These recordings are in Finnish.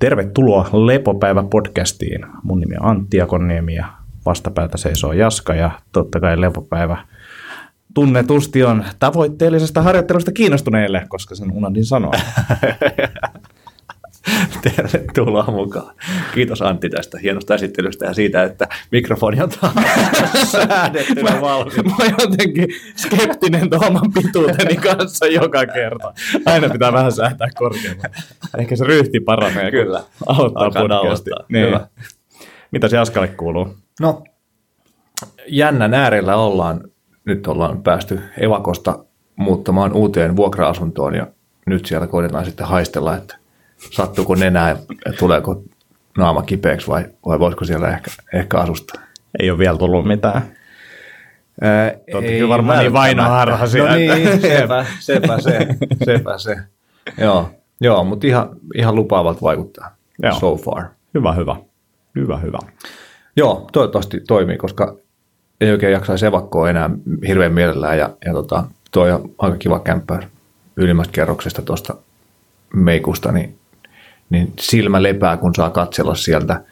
Tervetuloa Lepopäivä-podcastiin. Mun nimi on Antti Akonniemi ja vastapäätä seisoo Jaska ja totta kai Lepopäivä tunnetusti on tavoitteellisesta harjoittelusta kiinnostuneille, koska sen unohdin sanoa. Tervetuloa mukaan. Kiitos Antti tästä hienosta esittelystä ja siitä, että mikrofoni on säädettynä valmis. Mä oon jotenkin skeptinen tuon oman pituuteni kanssa joka kerta. Aina pitää vähän säätää korkeammalle. Ehkä se ryhti paranee, Kyllä. Alkaa podcasti. Niin. Mitä se Jaskalle kuuluu? No, jännän äärellä ollaan. Nyt ollaan päästy Evakosta muuttamaan uuteen vuokra-asuntoon ja nyt siellä koitetaan sitten haistella, että sattuuko nenää ja tuleeko naama kipeäksi vai, vai voisiko siellä ehkä, ehkä asustaa. Ei ole vielä tullut mitään. Ää, Te ootte kyllä varmaan niin vainoharhaisia, No niin, sepä, sepä se, sepä se. Joo, joo mutta ihan, ihan lupaavalta vaikuttaa Joo. so far. Hyvä, hyvä. Hyvä, hyvä. Joo, toivottavasti toimii, koska ei oikein jaksaisi evakkoa enää hirveän mielellään ja, ja tota, toi on aika kiva kämppä ylimmästä kerroksesta tuosta meikusta, niin, niin silmä lepää, kun saa katsella sieltä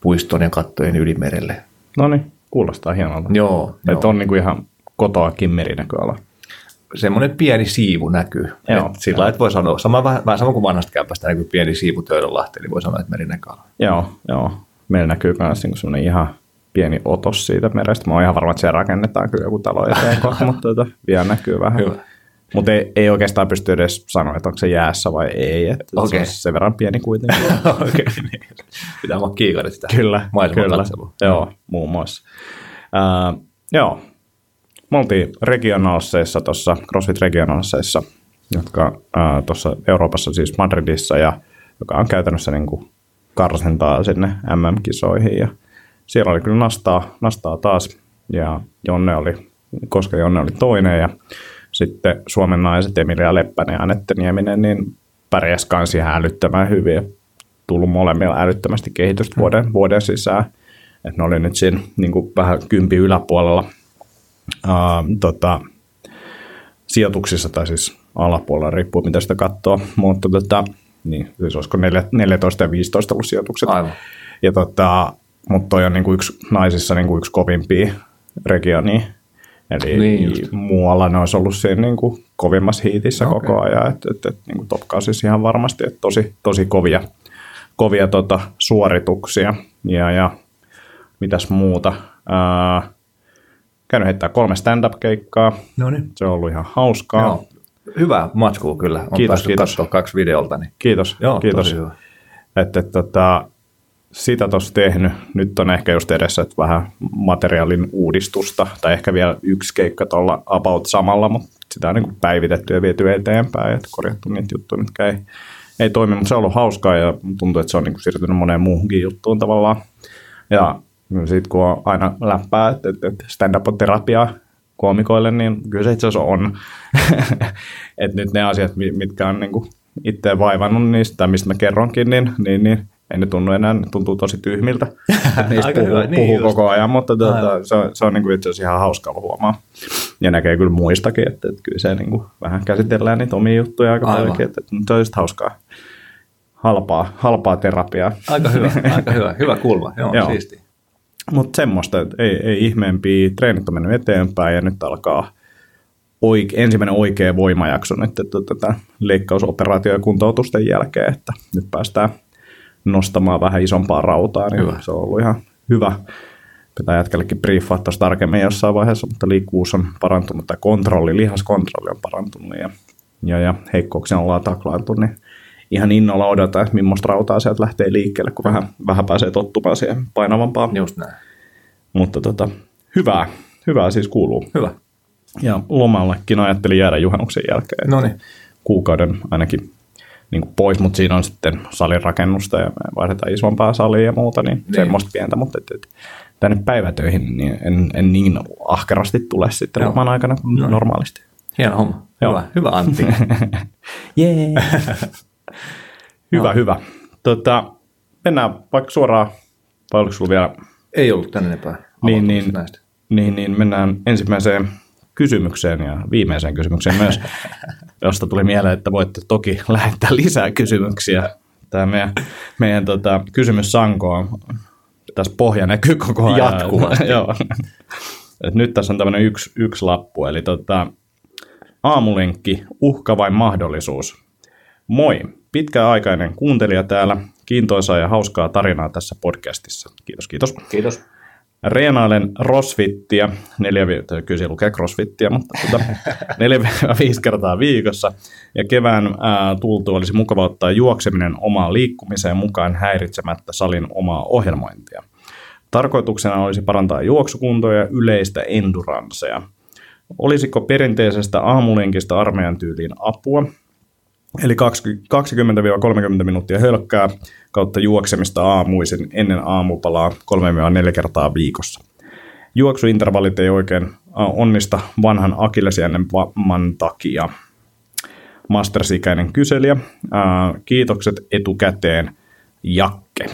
puiston ja kattojen ylimerelle. No niin, kuulostaa hienolta. Joo, joo. Että on niinku ihan kotoa kimmerinäköala. semmoinen pieni siivu näkyy. Joo, Et sillä lailla, että voi sanoa, sama, vähän, sama kuin vanhasta kämpästä näkyy pieni siivu Töölönlahteen, niin voi sanoa, että merinäköala. Joo, joo. Meillä näkyy myös niinku semmoinen ihan pieni otos siitä merestä. Mä oon ihan varma, että siellä rakennetaan kyllä joku talo eteen mutta tuota, vielä näkyy vähän. Hyvä. Mutta ei, ei, oikeastaan pysty edes sanoa, että onko se jäässä vai ei. Että Se Okei. on sen verran pieni kuitenkin. Okei, niin. Pitää olla kiikarit sitä kyllä, kyllä. katselua. Joo, muun muassa. Uh, joo, me oltiin regionalseissa tuossa, CrossFit regionalseissa, jotka uh, tuossa Euroopassa siis Madridissa, ja joka on käytännössä niin kuin karsintaa sinne MM-kisoihin. Ja siellä oli kyllä nastaa, nastaa taas, ja Jonne oli, koska Jonne oli toinen, ja sitten Suomen naiset Emilia Leppänen ja Anette Nieminen, niin pärjäs kans ihan älyttömän hyvin, ja tullut molemmilla älyttömästi kehitystä vuoden, vuoden sisään. Et ne oli nyt siinä niin kuin vähän kympi yläpuolella uh, tota, sijoituksissa, tai siis alapuolella, riippuu mitä sitä katsoo, mutta tota, niin, siis olisiko neljä- 14 ja 15 ollut sijoitukset. Aivan. Ja tota, mutta toi on niinku yksi naisissa niinku yksi kovimpia regionia. Eli Niin just. niin muualla ne olisi ollut siinä niinku kovimmassa hiitissä okay. koko ajan. Et, et, et, niinku top siis ihan varmasti, että tosi, tosi kovia, kovia tota, suorituksia. Ja, ja mitäs muuta. Ää, käynyt heittää kolme stand-up-keikkaa. No niin. Se on ollut ihan hauskaa. Joo. Hyvä matskua kyllä. On Kiitos, päässyt kiitos. katsoa kaksi videolta. Niin. Kiitos. Joo, kiitos. tosi hyvä. Että, et, tota, sitä tuossa tehnyt. Nyt on ehkä just edessä että vähän materiaalin uudistusta, tai ehkä vielä yksi keikka tuolla about samalla, mutta sitä on niin päivitetty ja viety eteenpäin, että korjattu niitä juttuja, mitkä ei, ei toimi, mutta se on ollut hauskaa ja tuntuu, että se on niin siirtynyt moneen muuhunkin juttuun tavallaan. Ja sitten kun on aina läppää, että, että stand-up on terapiaa koomikoille, niin kyllä se itse asiassa on. että nyt ne asiat, mi- mitkä on niin kuin itse vaivannut niistä, mistä mä kerronkin, niin, niin, niin ei ne tunnu enää, ne tuntuu tosi tyhmiltä. että Niistä puhuu, hyvä, niin puhuu just. koko ajan, mutta tuota, se on, se on niin kuin itse asiassa ihan hauskaa huomaa. Ja näkee kyllä muistakin, että, että kyllä se niin kuin vähän käsitellään niitä omia juttuja aika Aivan. paljonkin, että, että se on just hauskaa. Halpaa, halpaa terapiaa. Aika hyvä, aika hyvä. Hyvä kulma. Joo, Joo. siisti. Mutta semmoista, että ei, ei ihmeempiä, treenit on mennyt eteenpäin ja nyt alkaa oike, ensimmäinen oikea voimajakso nyt että tätä leikkausoperaatio- ja kuntoutusten jälkeen, että nyt päästään nostamaan vähän isompaa rautaa, niin Hyvä. se on ollut ihan hyvä. Pitää jätkällekin briefaa tuossa tarkemmin jossain vaiheessa, mutta liikkuvuus on parantunut, tai kontrolli, lihaskontrolli on parantunut ja, ja, ja heikkouksia ollaan taklailtu, niin ihan innolla odotan, että millaista rautaa sieltä lähtee liikkeelle, kun vähän, vähän pääsee tottumaan siihen painavampaan Just näin. mutta tota, hyvää, hyvää siis kuuluu. Hyvä. Ja lomallekin ajattelin jäädä juhannuksen jälkeen. No niin. Kuukauden ainakin niin kuin pois, mutta siinä on sitten salin rakennusta ja me vaihdetaan isompaa salia ja muuta, niin, niin. semmoista pientä, mutta et, et, tänne päivätöihin niin en, en niin ahkerasti tule sitten Joo. loman aikana kuin No. normaalisti. Hieno homma. Joo. Hyvä, hyvä Antti. Jee! hyvä, hyvä. Tota, mennään vaikka suoraan, vai oliko sulla vielä Ei ollut tänne enempää. Niin, niin. Näistä. Niin, niin mennään ensimmäiseen kysymykseen ja viimeiseen kysymykseen myös, josta tuli mieleen, että voitte toki lähettää lisää kysymyksiä Tämä meidän, meidän tota, kysymys Sanko on, tässä pohja näkyy koko ajan. Jatkuvasti. Joo. Et nyt tässä on tämmöinen yksi, yksi lappu, eli tota, aamulenkki, uhka vai mahdollisuus? Moi, pitkäaikainen kuuntelija täällä, kiintoisaa ja hauskaa tarinaa tässä podcastissa. Kiitos, kiitos. Kiitos. Reenailen crossfittiä, neljä, kyllä se lukee crossfittiä, mutta neljä viisi kertaa viikossa. Ja kevään ää, tultu olisi mukava ottaa juokseminen omaan liikkumiseen mukaan häiritsemättä salin omaa ohjelmointia. Tarkoituksena olisi parantaa juoksukuntoa ja yleistä enduransea. Olisiko perinteisestä aamulenkistä armeijan tyyliin apua? Eli 20-30 minuuttia hölkkää kautta juoksemista aamuisin ennen aamupalaa 3-4 kertaa viikossa. Juoksuintervallit ei oikein onnista vanhan akillesjännen vamman takia. Mastersikäinen kyselijä. Kiitokset etukäteen, Jakke.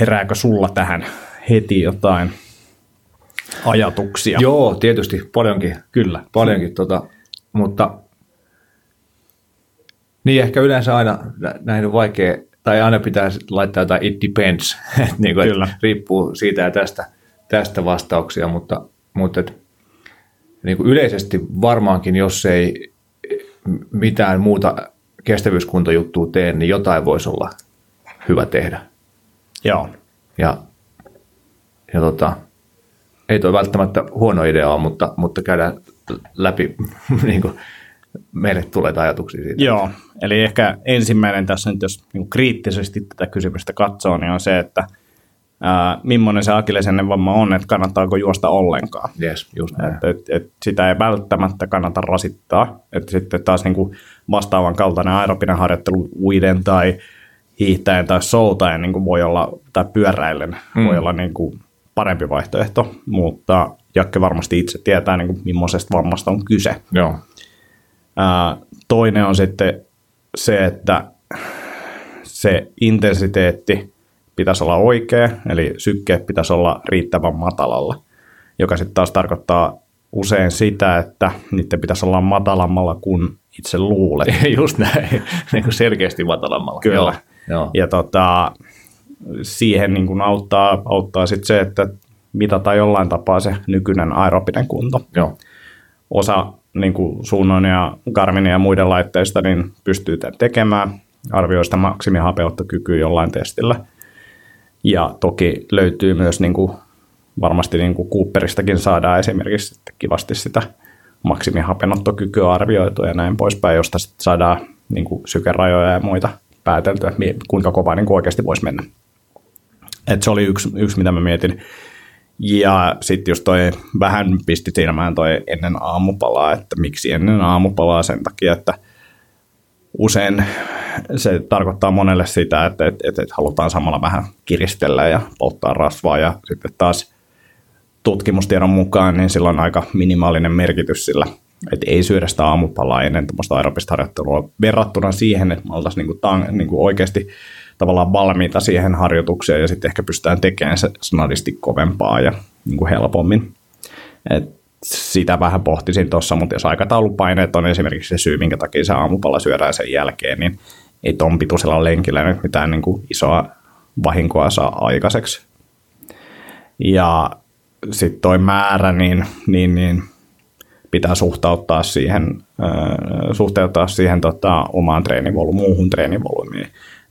Herääkö sulla tähän heti jotain ajatuksia? Joo, tietysti paljonkin. Kyllä. Paljonkin, tota, mutta niin ehkä yleensä aina näin on vaikea, tai aina pitää laittaa jotain it depends, niin kuin, Kyllä. riippuu siitä ja tästä, tästä vastauksia, mutta, mutta et, niin kuin yleisesti varmaankin, jos ei mitään muuta kestävyyskuntojuttua tee, niin jotain voisi olla hyvä tehdä. Joo. Ja, ja tota, ei toi välttämättä huono idea ole, mutta, mutta käydään läpi niin kuin, meille tulee ajatuksia siitä. Joo, eli ehkä ensimmäinen tässä nyt, jos niin kriittisesti tätä kysymystä katsoo, niin on se, että ää, millainen se akillesjännen vamma on, että kannattaako juosta ollenkaan. Yes, just näin. Et, et, et sitä ei välttämättä kannata rasittaa. Että sitten taas niin kuin vastaavan kaltainen aerobinen harjoittelu uiden tai hiihtäen tai soutaen niin kuin voi olla, tai pyöräillen mm. voi olla niin kuin parempi vaihtoehto, mutta Jakke varmasti itse tietää, niin kuin, millaisesta vammasta on kyse. Joo. Ää, toinen on sitten se, että se intensiteetti pitäisi olla oikea, eli sykkeet pitäisi olla riittävän matalalla, joka sitten taas tarkoittaa usein sitä, että niiden pitäisi olla matalammalla kuin itse luulet. Just näin, niin kuin selkeästi matalammalla. Kyllä. Joo. Joo. Ja tota, siihen niin kuin auttaa, auttaa sit se, että mitataan jollain tapaa se nykyinen aerobinen kunto. Joo. Osa niin kuin Suunnon ja Garmin ja muiden laitteista niin pystyy tämän tekemään, arvioi sitä maksimihapeuttokykyä jollain testillä. Ja toki löytyy myös niin kuin, varmasti niin kuin Cooperistakin saadaan esimerkiksi kivasti sitä maksimihapenottokykyä arvioitua ja näin poispäin, josta sitten saadaan niin kuin sykerajoja ja muita pääteltyä, kuinka kova niin kuin oikeasti voisi mennä. Et se oli yksi, yksi, mitä mä mietin. Ja sitten just toi vähän pisti silmään toi ennen aamupalaa, että miksi ennen aamupalaa? Sen takia, että usein se tarkoittaa monelle sitä, että, että, että, että halutaan samalla vähän kiristellä ja polttaa rasvaa. Ja sitten taas tutkimustiedon mukaan niin sillä on aika minimaalinen merkitys sillä, että ei syödä sitä aamupalaa ennen tuommoista aerobista harjoittelua verrattuna siihen, että me oltaisiin niin kuin, niin kuin oikeasti tavallaan valmiita siihen harjoitukseen ja sitten ehkä pystytään tekemään se snadisti kovempaa ja niin kuin helpommin. Et sitä vähän pohtisin tuossa, mutta jos aikataulupaineet on esimerkiksi se syy, minkä takia se aamupala syödään sen jälkeen, niin ei ton pituisella lenkillä nyt mitään niin kuin isoa vahinkoa saa aikaiseksi. Ja sitten toi määrä, niin, niin, niin pitää suhteuttaa siihen, äh, suhteuttaa siihen tota, omaan treenivolyymiin, muuhun treenivolyymiin.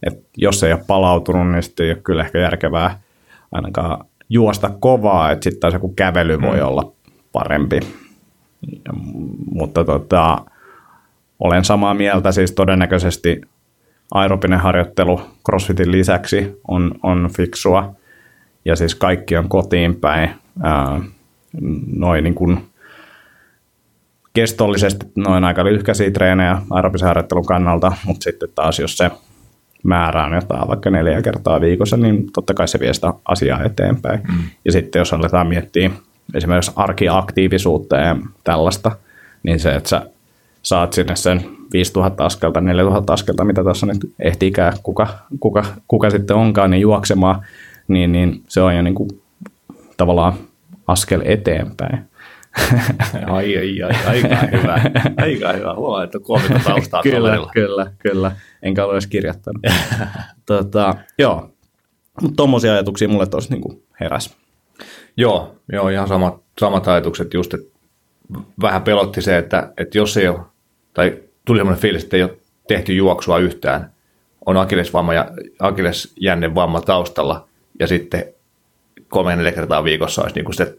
Et jos ei ole palautunut, niin sitten ei ole kyllä ehkä järkevää ainakaan juosta kovaa, että sitten taas joku kävely voi mm. olla parempi. Ja, mutta tota, olen samaa mieltä, siis todennäköisesti aerobinen harjoittelu CrossFitin lisäksi on, on fiksua, ja siis kaikki on kotiin päin. Ää, noin niin kuin kestollisesti noin aika lyhkäisiä treenejä aerobisen harjoittelun kannalta, mutta sitten taas jos se määrään jotain vaikka neljä kertaa viikossa, niin totta kai se vie sitä asiaa eteenpäin. Mm. Ja sitten jos aletaan miettiä esimerkiksi arkiaktiivisuutta ja tällaista, niin se, että sä saat sinne sen 5000 askelta, 4000 askelta, mitä tuossa nyt ehtiikään kuka, kuka, kuka sitten onkaan, niin juoksemaan, niin, niin se on jo niin kuin tavallaan askel eteenpäin. ai, ai, ai, aika hyvä. Aika hyvä. Huomaa, että koomikko taustaa kyllä, kaverilla. kyllä, kyllä. Enkä ole edes kirjoittanut. tota, joo, mutta tuommoisia ajatuksia mulle tuossa niinku heräs. Joo, joo, ihan samat, samat ajatukset just, että vähän pelotti se, että, että jos ei ole, tai tuli sellainen fiilis, että ei ole tehty juoksua yhtään, on akillesvamma ja akillesjännevamma taustalla, ja sitten kolme neljä kertaa viikossa olisi niin kuin se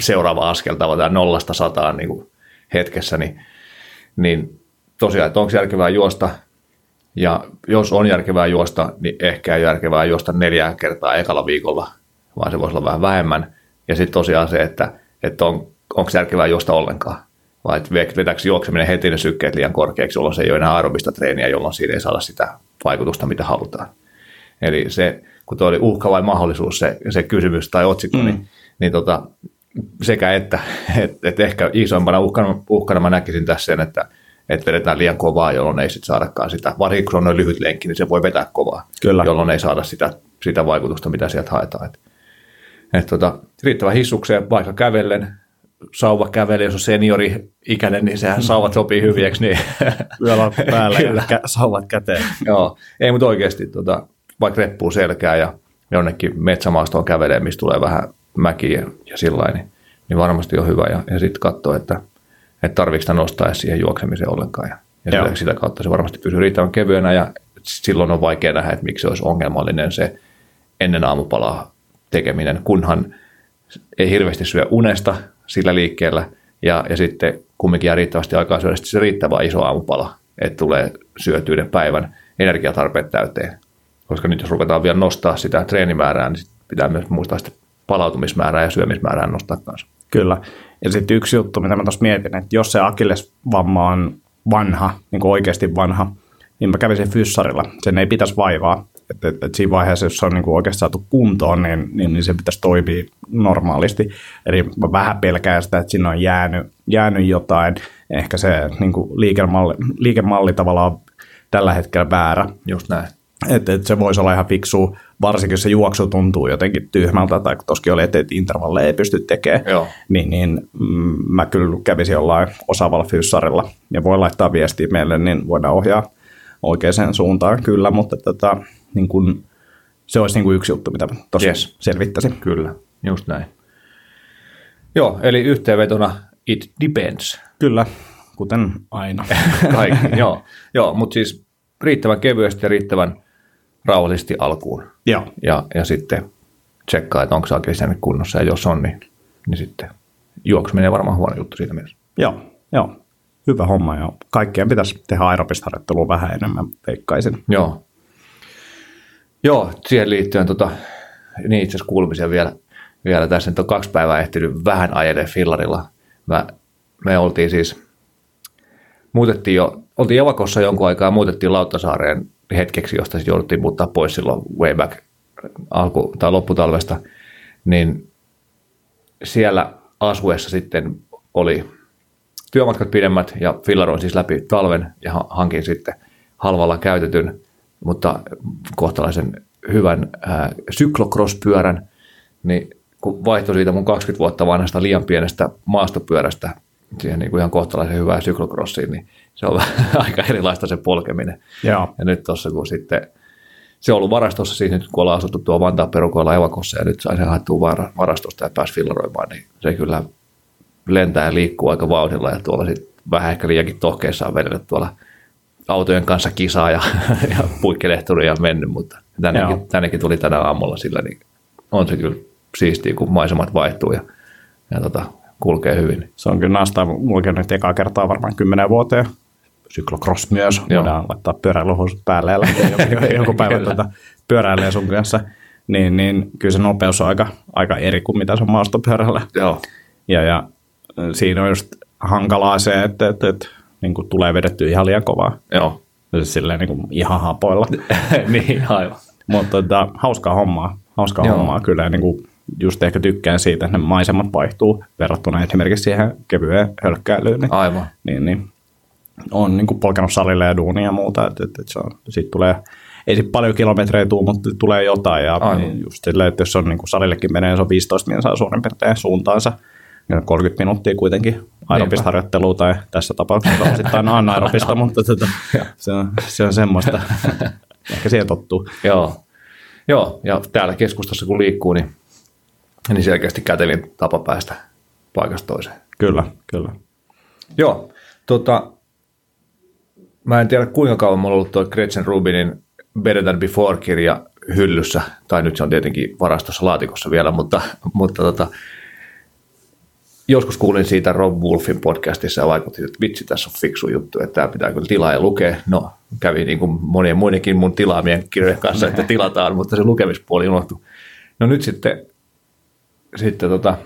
seuraava askel tavataan nollasta sataan niin kuin hetkessä, niin, niin tosiaan, että onko järkevää juosta, ja jos on järkevää juosta, niin ehkä ei järkevää juosta neljää kertaa ekalla viikolla, vaan se voisi olla vähän vähemmän. Ja sitten tosiaan se, että, että on, onko järkevää juosta ollenkaan. Vai vetääkö juokseminen heti ne sykkeet liian korkeaksi, jolloin se ei ole enää aerobista treeniä, jolloin siinä ei saada sitä vaikutusta, mitä halutaan. Eli se, kun tuo oli uhka vai mahdollisuus, se, se kysymys tai otsikko, mm. niin, niin tota, sekä että, että, että ehkä isoimpana uhkana, uhkana mä näkisin tässä sen, että, että vedetään liian kovaa, jolloin ei sit saadakaan sitä, varsinkin kun se on noin lyhyt lenkki, niin se voi vetää kovaa, Kyllä. jolloin ei saada sitä, sitä vaikutusta, mitä sieltä haetaan. Et, et tota, riittävän hissukseen vaikka kävellen, sauva käveli, jos on seniori-ikäinen, niin sehän sauvat sopii hyvieksi. Niin. Yöllä päällä ja kä- sauvat käteen. Joo, ei mutta oikeasti tota, vaikka reppuu selkää ja jonnekin metsämaastoon kävelee, missä tulee vähän mäkiä ja sillä niin, niin varmasti on hyvä. Ja, ja sitten katsoa, että, että tarvitseeko sitä nostaa siihen juoksemiseen ollenkaan. Ja, ja sitä, sitä kautta se varmasti pysyy riittävän kevyenä ja silloin on vaikea nähdä, että miksi se olisi ongelmallinen se ennen aamupalaa tekeminen, kunhan ei hirveästi syö unesta sillä liikkeellä ja, ja sitten kumminkin jää riittävästi aikaa syödä se riittävä iso aamupala, että tulee syötyä ne päivän energiatarpeet täyteen. Koska nyt jos ruvetaan vielä nostaa sitä treenimäärää, niin sit pitää myös muistaa sitä palautumismäärää ja syömismäärää nostaa kanssa. Kyllä. Ja sitten yksi juttu, mitä mä tuossa mietin, että jos se akillesvamma on vanha, niin kuin oikeasti vanha, niin mä kävisin fyssarilla. Sen ei pitäisi vaivaa. Että et, et siinä vaiheessa, jos se on niin kuin oikeasti saatu kuntoon, niin, niin, niin se pitäisi toimia normaalisti. Eli mä vähän pelkään sitä, että sinne on jäänyt, jäänyt jotain. Ehkä se niin kuin liikemalli, liikemalli tavallaan tällä hetkellä väärä. Just näin. Että et se voisi olla ihan fiksu, varsinkin jos se juoksu tuntuu jotenkin tyhmältä, tai toskin oli, että et intervalleja ei pysty tekemään, Joo. niin, niin mm, mä kyllä kävisin jollain osaavalla fyssarilla, ja voi laittaa viestiä meille, niin voidaan ohjaa oikeaan suuntaan kyllä, mutta tota, niin kun, se olisi niin kuin yksi juttu, mitä tuossa Yes. selvittäisin. Kyllä, just näin. Joo, eli yhteenvetona it depends. Kyllä, kuten aina. Kaikki, joo. joo mutta siis riittävän kevyesti ja riittävän rauhallisesti alkuun. Joo, Ja, ja sitten tsekkaa, että onko se oikeasti kunnossa, ja jos on, niin, niin sitten juokseminen on varmaan huono juttu siitä mielessä. joo, joo. Hyvä homma, ja kaikkien pitäisi tehdä aerobista harjoittelua vähän enemmän, veikkaisin. Joo. Joo, siihen liittyen tota, niin itse asiassa kuulumisia vielä, vielä tässä. Nyt on kaksi päivää ehtinyt vähän ajele fillarilla. Mä, me oltiin siis, muutettiin jo, oltiin Javakossa jonkun aikaa ja muutettiin Lauttasaareen hetkeksi, josta sitten jouduttiin muuttaa pois silloin way back alku- tai lopputalvesta. Niin siellä asuessa sitten oli työmatkat pidemmät ja fillaroin siis läpi talven ja ha- hankin sitten halvalla käytetyn, mutta kohtalaisen hyvän ää, syklocross-pyörän, niin kun vaihtoi siitä mun 20 vuotta vanhasta liian pienestä maastopyörästä siihen niin kuin ihan kohtalaisen hyvään syklocrossiin, niin se on aika erilaista se polkeminen. Joo, Ja nyt tuossa kun sitten, se on ollut varastossa siis nyt kun ollaan asuttu tuo Vantaan perukoilla Evakossa ja nyt sai se haettua var- varastosta ja pääsi fillaroimaan, niin se kyllä lentää ja liikkuu aika vauhdilla ja tuolla sitten vähän ehkä liiankin tohkeissaan vedellä tuolla autojen kanssa kisaa ja, ja puikkelehturia mennyt, mutta tännekin, tännekin tuli tänä aamulla sillä, niin on se kyllä siistiä, kun maisemat vaihtuu ja, ja tota, kulkee hyvin. se on kyllä nastaa. Mulla nyt ekaa kertaa varmaan kymmenen vuoteen. Cyclocross myös. Joo. Voidaan laittaa pyöräilyhousut päälle ja lähteä joku, joku päivä tuota, pyöräilee sun kanssa. Niin, niin kyllä se nopeus on aika, aika eri kuin mitä se on maastopyörällä. Joo, Ja, ja siinä on just hankalaa se, että, että, että niin kuin tulee vedetty ihan liian kovaa. joo. Siis Silleen niin kuin ihan hapoilla. niin, aivan. Mutta tota, hauskaa hommaa. Hauskaa Joo. hommaa kyllä. Niin kuin just ehkä tykkään siitä, että ne maisemat vaihtuu verrattuna esimerkiksi siihen kevyeen hölkkäilyyn. Niin, Aivan. niin, niin on niin kuin polkenut salille ja duunia ja muuta. Että, että, että se on, sit tulee, ei sit paljon kilometrejä tule, mutta tulee jotain. Ja Aivan. niin just silleen, että jos on niin kuin salillekin menee, se on 15 minsaa suurin piirtein suuntaansa. Ja 30 minuuttia kuitenkin aerobista harjoittelua tai tässä tapauksessa osittain anaerobista, mutta tota, se, on, se on semmoista. Ehkä siihen tottuu. Joo. Joo, ja täällä keskustassa kun liikkuu, niin, niin selkeästi kätevin tapa päästä paikasta toiseen. Kyllä, kyllä. Joo, tota, mä en tiedä kuinka kauan mulla on ollut tuo Gretchen Rubinin Better Than Before-kirja hyllyssä, tai nyt se on tietenkin varastossa laatikossa vielä, mutta, mutta tota, joskus kuulin siitä Rob Wolfin podcastissa ja vaikutin, että vitsi, tässä on fiksu juttu, että tämä pitää kyllä tilaa ja lukea. No, kävi niin kuin monien muidenkin mun tilaamien kirjojen kanssa, että tilataan, mutta se lukemispuoli unohtui. No nyt sitten, sitten tota,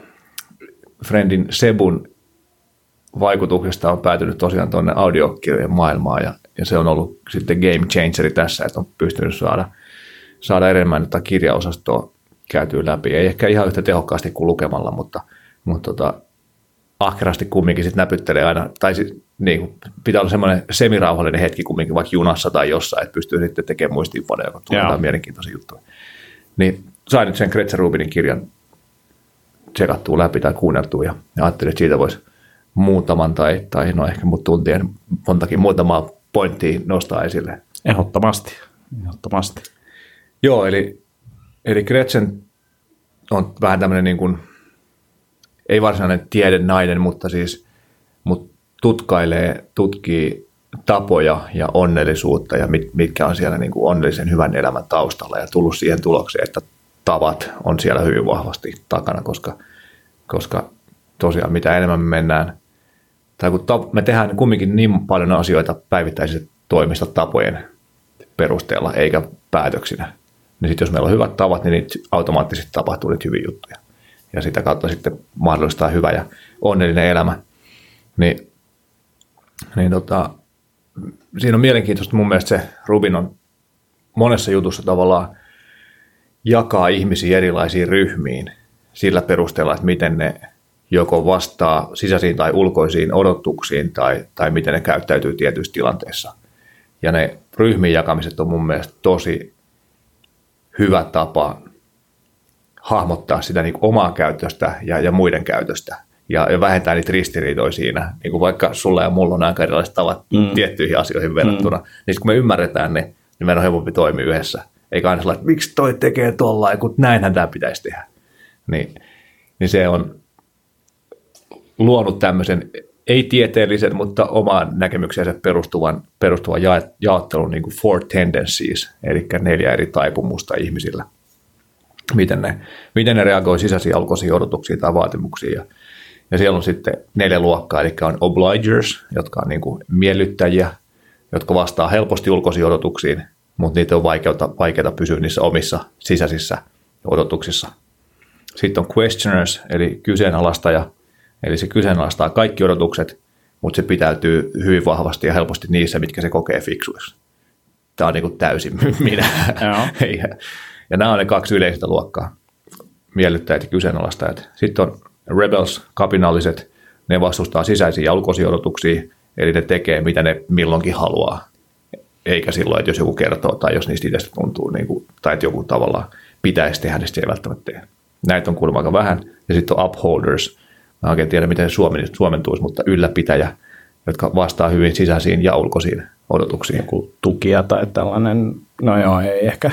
Friendin Sebun vaikutuksesta on päätynyt tosiaan tuonne audiokirjojen maailmaan ja, ja, se on ollut sitten game changeri tässä, että on pystynyt saada, saada enemmän tätä kirjaosastoa käytyä läpi. Ei ehkä ihan yhtä tehokkaasti kuin lukemalla, mutta, mutta tota, ahkerasti kumminkin sitten näpyttelee aina, tai sit, niin kuin, pitää olla semmoinen semirauhallinen hetki kumminkin vaikka junassa tai jossain, että pystyy sitten tekemään muistiinpanoja, kun tulee jotain mielenkiintoisia juttuja. Niin sain nyt sen Gretchen Rubinin kirjan tsekattua läpi tai kuunneltua ja, ja ajattelin, että siitä voisi muutaman tai, tai no ehkä mut tuntien montakin muutamaa pointtia nostaa esille. Ehdottomasti. Ehdottomasti. Joo, eli, eli Gretchen on vähän tämmöinen niin kuin, ei varsinainen tiedenainen, mutta siis mut tutkailee, tutkii tapoja ja onnellisuutta ja mit, mitkä on siellä niin kuin onnellisen hyvän elämän taustalla ja tullut siihen tulokseen, että tavat on siellä hyvin vahvasti takana, koska, koska tosiaan mitä enemmän me mennään, tai kun ta, me tehdään kumminkin niin paljon asioita päivittäisistä toimista tapojen perusteella, eikä päätöksinä, niin sitten jos meillä on hyvät tavat, niin niitä automaattisesti tapahtuu niitä hyviä juttuja. Ja sitä kautta sitten mahdollistaa hyvä ja onnellinen elämä. Niin, niin tota, siinä on mielenkiintoista mun mielestä se Rubin on monessa jutussa tavallaan jakaa ihmisiä erilaisiin ryhmiin sillä perusteella, että miten ne joko vastaa sisäisiin tai ulkoisiin odotuksiin tai, tai miten ne käyttäytyy tietyissä tilanteissa. Ja ne ryhmien jakamiset on mun mielestä tosi hyvä tapa hahmottaa sitä niin omaa käytöstä ja, ja muiden käytöstä ja, ja vähentää niitä ristiriitoja siinä. Niin kuin vaikka sulla ja mulla on aika erilaiset tavat mm. tiettyihin asioihin verrattuna, mm. niin kun me ymmärretään ne, niin meidän on helpompi toimia yhdessä. Eikä aina sellainen, että miksi toi tekee tuolla, kun näinhän tämä pitäisi tehdä. Niin, niin se on luonut tämmöisen ei-tieteellisen, mutta omaan näkemykseensä perustuvan, perustuvan ja, jaottelun niin kuin four tendencies, eli neljä eri taipumusta ihmisillä. Miten ne, miten ne reagoi sisäisiin alkoisiin odotuksiin tai vaatimuksiin. Ja, ja siellä on sitten neljä luokkaa, eli on obligers, jotka on niin kuin miellyttäjiä, jotka vastaa helposti ulkoisiin odotuksiin, mutta niitä on vaikeata, vaikeata pysyä niissä omissa sisäisissä odotuksissa. Sitten on questioners, eli kyseenalaistaja, eli se kyseenalaistaa kaikki odotukset, mutta se pitäytyy hyvin vahvasti ja helposti niissä, mitkä se kokee fiksuiksi. Tämä on niin kuin täysin minä. ja, ja nämä on ne kaksi yleistä luokkaa, miellyttäjät ja kyseenalaistajat. Sitten on rebels, kapinalliset, ne vastustaa sisäisiä ja ulkoisia odotuksia, eli ne tekee mitä ne milloinkin haluaa eikä silloin, että jos joku kertoo tai jos niistä itsestä tuntuu, niin kuin, tai että joku tavallaan pitäisi tehdä, niin ei välttämättä tee. Näitä on kuulemma aika vähän. Ja sitten on upholders. Mä oikein tiedä, miten se suomen, suomentuisi, mutta ylläpitäjä, jotka vastaa hyvin sisäisiin ja ulkoisiin odotuksiin. Joku tukija tai tällainen, no joo, ei ehkä,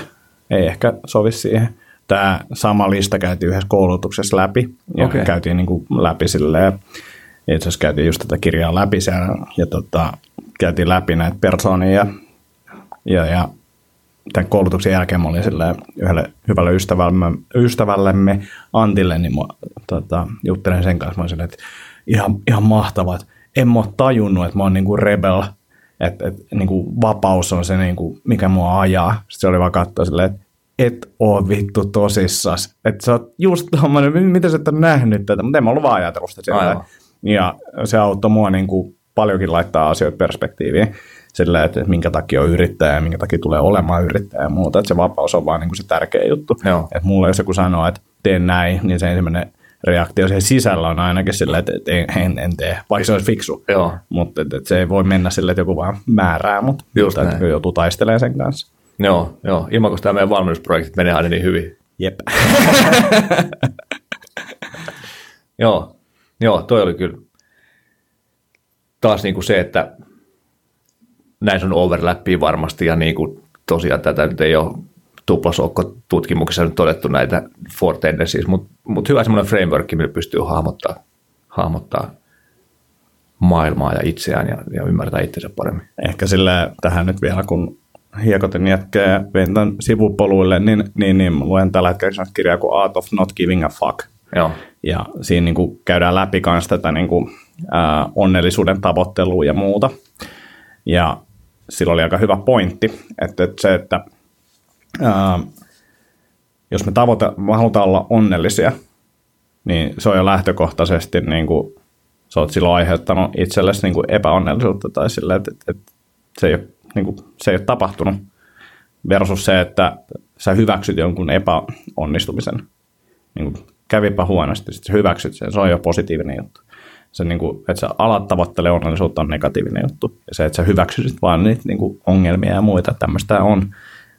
ei ehkä sovi siihen. Tämä sama lista käytiin yhdessä koulutuksessa läpi, ja okay. käytiin niin kuin läpi silleen, itse asiassa käytiin just tätä kirjaa läpi siellä, ja tota, käytiin läpi näitä persoonia ja, ja tämän koulutuksen jälkeen mä olin yhdelle hyvälle ystävällemme, ystävällemme Antille, niin mä tota, juttelen sen kanssa, mä olin että ihan, ihan mahtavaa, että en mä ole tajunnut, että mä oon niinku rebel, että, että niinku vapaus on se, niinku, mikä mua ajaa. Sitten se oli vaan katsoa silleen, että et oo vittu tosissas. Että sä oot just tommonen, mitä sä et ole nähnyt tätä, mutta en mä ollut vaan ajatellut sitä. Ja se auttoi mua niinku paljonkin laittaa asioita perspektiiviin sillä, että minkä takia on yrittäjä ja minkä takia tulee olemaan yrittäjä ja muuta. Että se vapaus on vaan niin kuin se tärkeä juttu. Joo. Että mulle jos joku sanoo, että teen näin, niin se ensimmäinen reaktio siihen sisällä on ainakin sillä, että en, en, en tee, vaikka se olisi fiksu. Joo. Mutta että, että se ei voi mennä sillä, että joku vaan määrää, mutta Just että joutuu taistelemaan sen kanssa. Joo, joo. Ilman, kun tämä meidän valmennusprojektit menee aina niin hyvin. Jep. joo. Joo, toi oli kyllä taas niin kuin se, että näissä on overlappia varmasti ja niin kuin tosiaan tätä nyt ei ole tuplasoukko-tutkimuksessa nyt todettu näitä four tendencies, mutta mut hyvä semmoinen framework, millä pystyy hahmottaa, hahmottaa maailmaa ja itseään ja, ja ymmärtää itsensä paremmin. Ehkä sillä tähän nyt vielä, kun hiekotin jätkää ventän sivupoluille, niin, niin, niin luen tällä hetkellä kirjaa kuin Art of Not Giving a Fuck. Joo. Ja siinä niin kuin käydään läpi myös tätä niin kuin, ää, onnellisuuden tavoittelua ja muuta. Ja sillä oli aika hyvä pointti, että, että se, että ää, jos me, tavoite, me halutaan olla onnellisia, niin se on jo lähtökohtaisesti, niin kuin, sä oot silloin aiheuttanut itsellesi niin kuin epäonnellisuutta tai sille, että, että, että se, ei ole, niin kuin, se ei ole tapahtunut. Versus se, että sä hyväksyt jonkun epäonnistumisen. Niin kuin, kävipä huonosti, sitten hyväksyt sen, se on jo positiivinen juttu. Se, niin kuin, että sä alat tavoittelee onnellisuutta on negatiivinen juttu. Ja se, että sä hyväksyisit vaan niitä niin kuin ongelmia ja muita, tämmöistä on,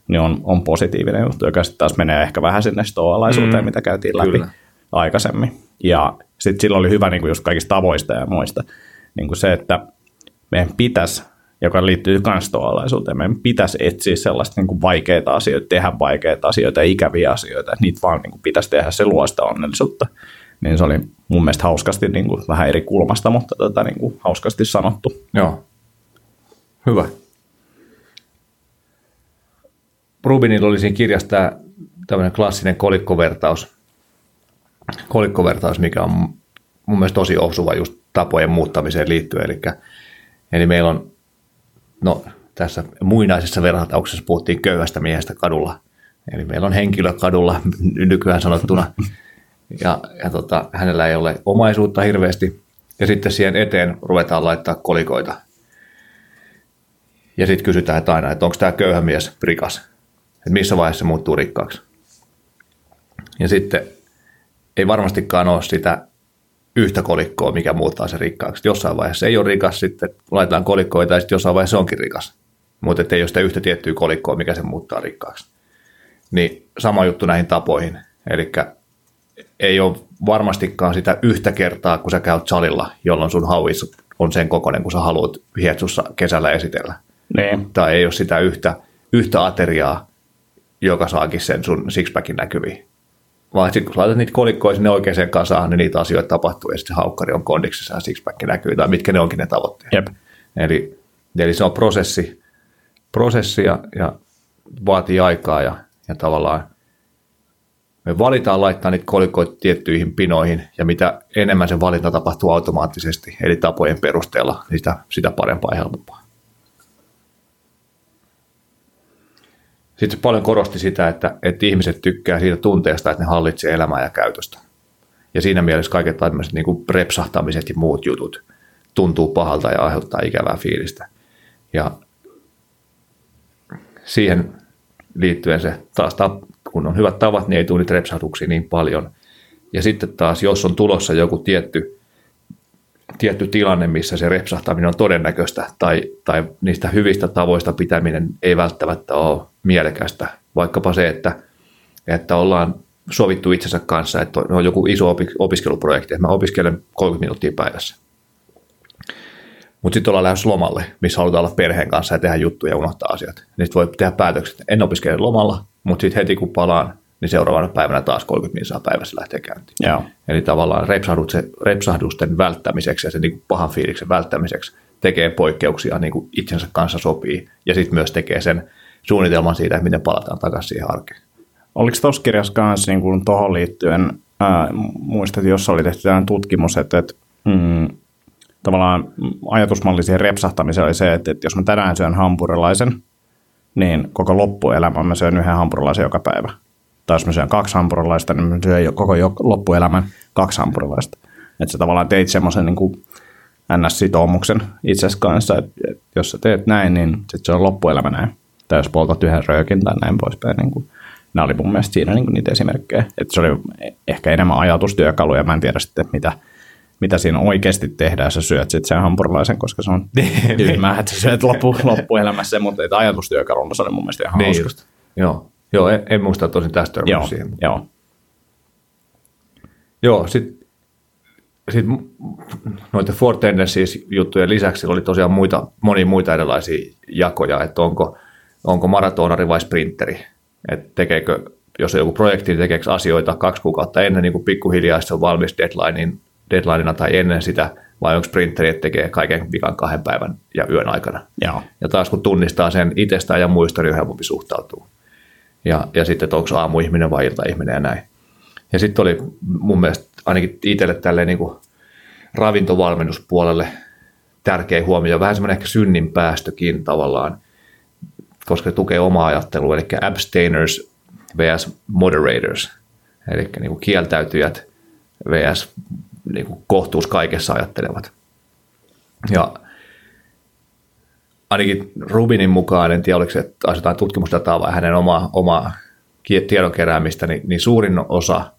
niin on, on positiivinen juttu, joka sitten taas menee ehkä vähän sinne stoalaisuuteen, mm, mitä käytiin läpi kyllä. aikaisemmin. Ja sitten sillä oli hyvä niin kuin just kaikista tavoista ja muista. Niin kuin se, että meidän pitäisi joka liittyy myös stoalaisuuteen. Meidän pitäisi etsiä sellaista niin kuin vaikeita asioita, tehdä vaikeita asioita, ikäviä asioita, että niitä vaan niin kuin pitäisi tehdä, se luo sitä onnellisuutta. Niin se oli mun mielestä hauskasti niin kuin, vähän eri kulmasta, mutta tota, niin kuin, hauskasti sanottu. Joo. Hyvä. Rubinilla oli siinä kirjassa tämä tämmöinen klassinen kolikkovertaus, kolikkovertaus, mikä on mun mielestä tosi osuva just tapojen muuttamiseen liittyen. Eli, eli meillä on, no tässä muinaisessa vertauksessa puhuttiin köyhästä miehestä kadulla. Eli meillä on henkilö kadulla nykyään sanottuna, ja, ja tota, hänellä ei ole omaisuutta hirveästi, ja sitten siihen eteen ruvetaan laittaa kolikoita. Ja sitten kysytään että aina, että onko tämä köyhä mies rikas, että missä vaiheessa se muuttuu rikkaaksi. Ja sitten ei varmastikaan ole sitä yhtä kolikkoa, mikä muuttaa se rikkaaksi. Jossain vaiheessa ei ole rikas, sitten laitetaan kolikkoita ja sitten jossain vaiheessa onkin rikas. Mutta ei ole sitä yhtä tiettyä kolikkoa, mikä se muuttaa rikkaaksi. Niin sama juttu näihin tapoihin. Eli ei ole varmastikaan sitä yhtä kertaa, kun sä käyt salilla, jolloin sun hauis on sen kokoinen, kun sä haluat hietsussa kesällä esitellä. Niin. Tai ei ole sitä yhtä, yhtä ateriaa, joka saakin sen sun sixpackin näkyviin. Vaan sitten kun laitat niitä kolikkoja sinne oikeaan kasaan, niin niitä asioita tapahtuu ja sitten se haukkari on kondiksessa ja sixpack näkyy, tai mitkä ne onkin ne tavoitteet. Jep. Eli, eli se on prosessi, prosessi ja, ja vaatii aikaa ja, ja tavallaan me valitaan laittaa niitä kolikoita tiettyihin pinoihin, ja mitä enemmän se valinta tapahtuu automaattisesti, eli tapojen perusteella, niin sitä, sitä parempaa ja helpompaa. Sitten paljon korosti sitä, että, että ihmiset tykkää siitä tunteesta, että ne hallitsee elämää ja käytöstä. Ja siinä mielessä kaiket tämmöiset niin repsahtamiset ja muut jutut tuntuu pahalta ja aiheuttaa ikävää fiilistä. Ja siihen liittyen se taas kun on hyvät tavat, niin ei tule niitä repsahtuksia niin paljon. Ja sitten taas, jos on tulossa joku tietty, tietty tilanne, missä se repsahtaminen on todennäköistä tai, tai niistä hyvistä tavoista pitäminen ei välttämättä ole mielekästä. Vaikkapa se, että, että ollaan sovittu itsensä kanssa, että on joku iso opiskeluprojekti, että mä opiskelen 30 minuuttia päivässä. Mutta sitten ollaan lähes lomalle, missä halutaan olla perheen kanssa ja tehdä juttuja ja unohtaa asiat. Niin voi tehdä päätökset, en opiskele lomalla, mutta sitten heti kun palaan, niin seuraavana päivänä taas 30 minuuttia päivässä lähtee käyntiin. Joo. Eli tavallaan repsahdusten välttämiseksi ja sen niin pahan fiiliksen välttämiseksi tekee poikkeuksia niin kuin itsensä kanssa sopii ja sitten myös tekee sen suunnitelman siitä, että miten palataan takaisin siihen arkeen. Oliko tuossa kirjassa kanssa niin tuohon liittyen, ää, muistat, jos oli tehty tällainen tutkimus, että, että mm, tavallaan ajatusmalli siihen repsahtamiseen oli se, että, että jos mä tänään syön hampurilaisen, niin koko loppuelämän mä syön yhden hampurilaisen joka päivä. Tai jos mä syön kaksi hampurilaista, niin mä syön koko loppuelämän kaksi hampurilaista. Että sä tavallaan teit semmoisen niin NS-sitoumuksen itsesi kanssa, että, jos sä teet näin, niin sit se on loppuelämä näin. Tai jos poltat yhden röökin tai näin poispäin. Niin kuin, nämä oli mun mielestä siinä niin kuin niitä esimerkkejä. Että se oli ehkä enemmän ajatustyökalu ja mä en tiedä sitten, mitä – mitä siinä oikeasti tehdään, jos sä syöt sitten sen hampurilaisen, koska se on tyhmää, että sä syöt loppu, loppuelämässä, mutta että ajatustyökalulla se oli mun mielestä ihan niin hauskasta. Joo, Joo en, en muista tosin tästä joo, siihen. Joo, Joo, sitten sitten noiden Four Tendencies juttujen lisäksi oli tosiaan muita, monia muita erilaisia jakoja, että onko, onko maratonari vai sprinteri, että tekeekö, jos on joku projekti, niin tekeekö asioita kaksi kuukautta ennen, niin kuin pikkuhiljaa se on valmis deadlinein, deadlineina tai ennen sitä, vai onko sprinteri, että tekee kaiken vikan kahden päivän ja yön aikana. Joo. Ja taas kun tunnistaa sen itsestään ja muista, niin helpompi suhtautuu. Ja, ja sitten, että onko aamuihminen vai iltaihminen ja näin. Ja sitten oli mun mielestä ainakin itselle tälleen niin kuin ravintovalmennuspuolelle tärkeä huomio, vähän semmoinen ehkä synnin päästökin tavallaan, koska se tukee omaa ajattelua, eli abstainers vs. moderators, eli niin kuin kieltäytyjät vs. Niin kuin kohtuus kaikessa ajattelevat. Ja ainakin Rubinin mukaan, en tiedä oliko se asetaan tutkimusdataa vai hänen omaa, omaa tiedon keräämistä, niin, niin suurin osa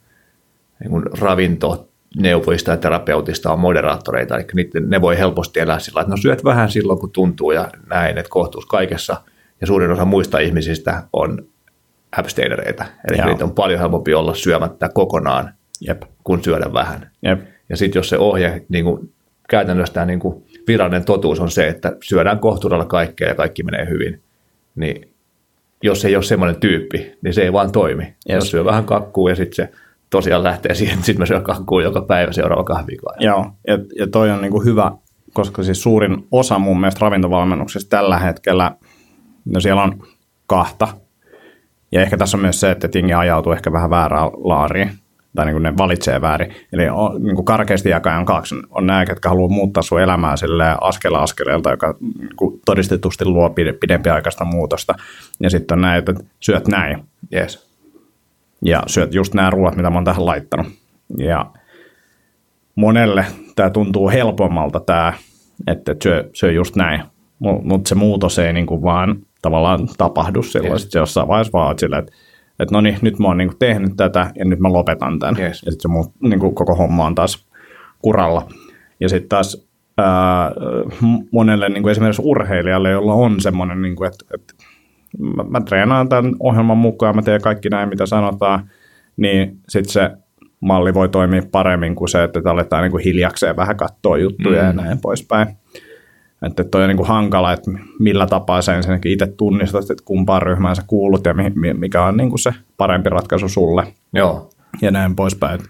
niin kuin ravintoneuvoista ja terapeutista on moderaattoreita, eli niiden, ne voi helposti elää sillä että no syöt vähän silloin, kun tuntuu ja näin, että kohtuus kaikessa, ja suurin osa muista ihmisistä on abstainereita, eli Joo. niitä on paljon helpompi olla syömättä kokonaan, Jep. kun syödä vähän. Jep. Ja sitten jos se ohje, niin kuin, käytännössä tämä niin kuin, virallinen totuus on se, että syödään kohtuudella kaikkea ja kaikki menee hyvin, niin jos ei ole semmoinen tyyppi, niin se ei vaan toimi. Yes. Jos syö vähän kakkuu ja sitten se tosiaan lähtee siihen, että sitten mä syön kakkuu joka päivä seuraava kahvikaan. Joo, ja, ja toi on niin kuin hyvä, koska siis suurin osa mun mielestä ravintovalmennuksesta tällä hetkellä, no siellä on kahta, ja ehkä tässä on myös se, että tingi ajautuu ehkä vähän väärään laariin, tai niin kuin ne valitsee väärin. Eli on, niin kuin karkeasti jakajan on kaksi. On nämä, jotka haluaa muuttaa sun elämää sille askel askeleelta, joka niin kuin todistetusti luo pidempiaikaista muutosta. Ja sitten on näin, että syöt näin. Yes. Ja syöt just nämä ruoat, mitä mä oon tähän laittanut. Ja monelle tämä tuntuu helpommalta tämä, että syö, syö just näin. Mutta se muutos ei niin kuin vaan tavallaan tapahdu silloin. Yes. Sitten jossain vaiheessa vaan että että no niin, nyt mä oon niin tehnyt tätä ja nyt mä lopetan tämän. Yes. Ja sitten se mun niin kuin koko homma on taas kuralla. Ja sitten taas ää, monelle niin kuin esimerkiksi urheilijalle, jolla on semmoinen, niin kuin, että, että mä, mä treenaan tämän ohjelman mukaan, mä teen kaikki näin, mitä sanotaan, niin sitten se malli voi toimia paremmin kuin se, että aletaan niin kuin hiljakseen vähän katsoa juttuja mm. ja näin poispäin. Että toi on niin kuin hankala, että millä tapaa sä ensinnäkin itse tunnistat, että kumpaan ryhmään sä kuulut ja mikä on niin kuin se parempi ratkaisu sulle. Joo. Ja näin poispäin.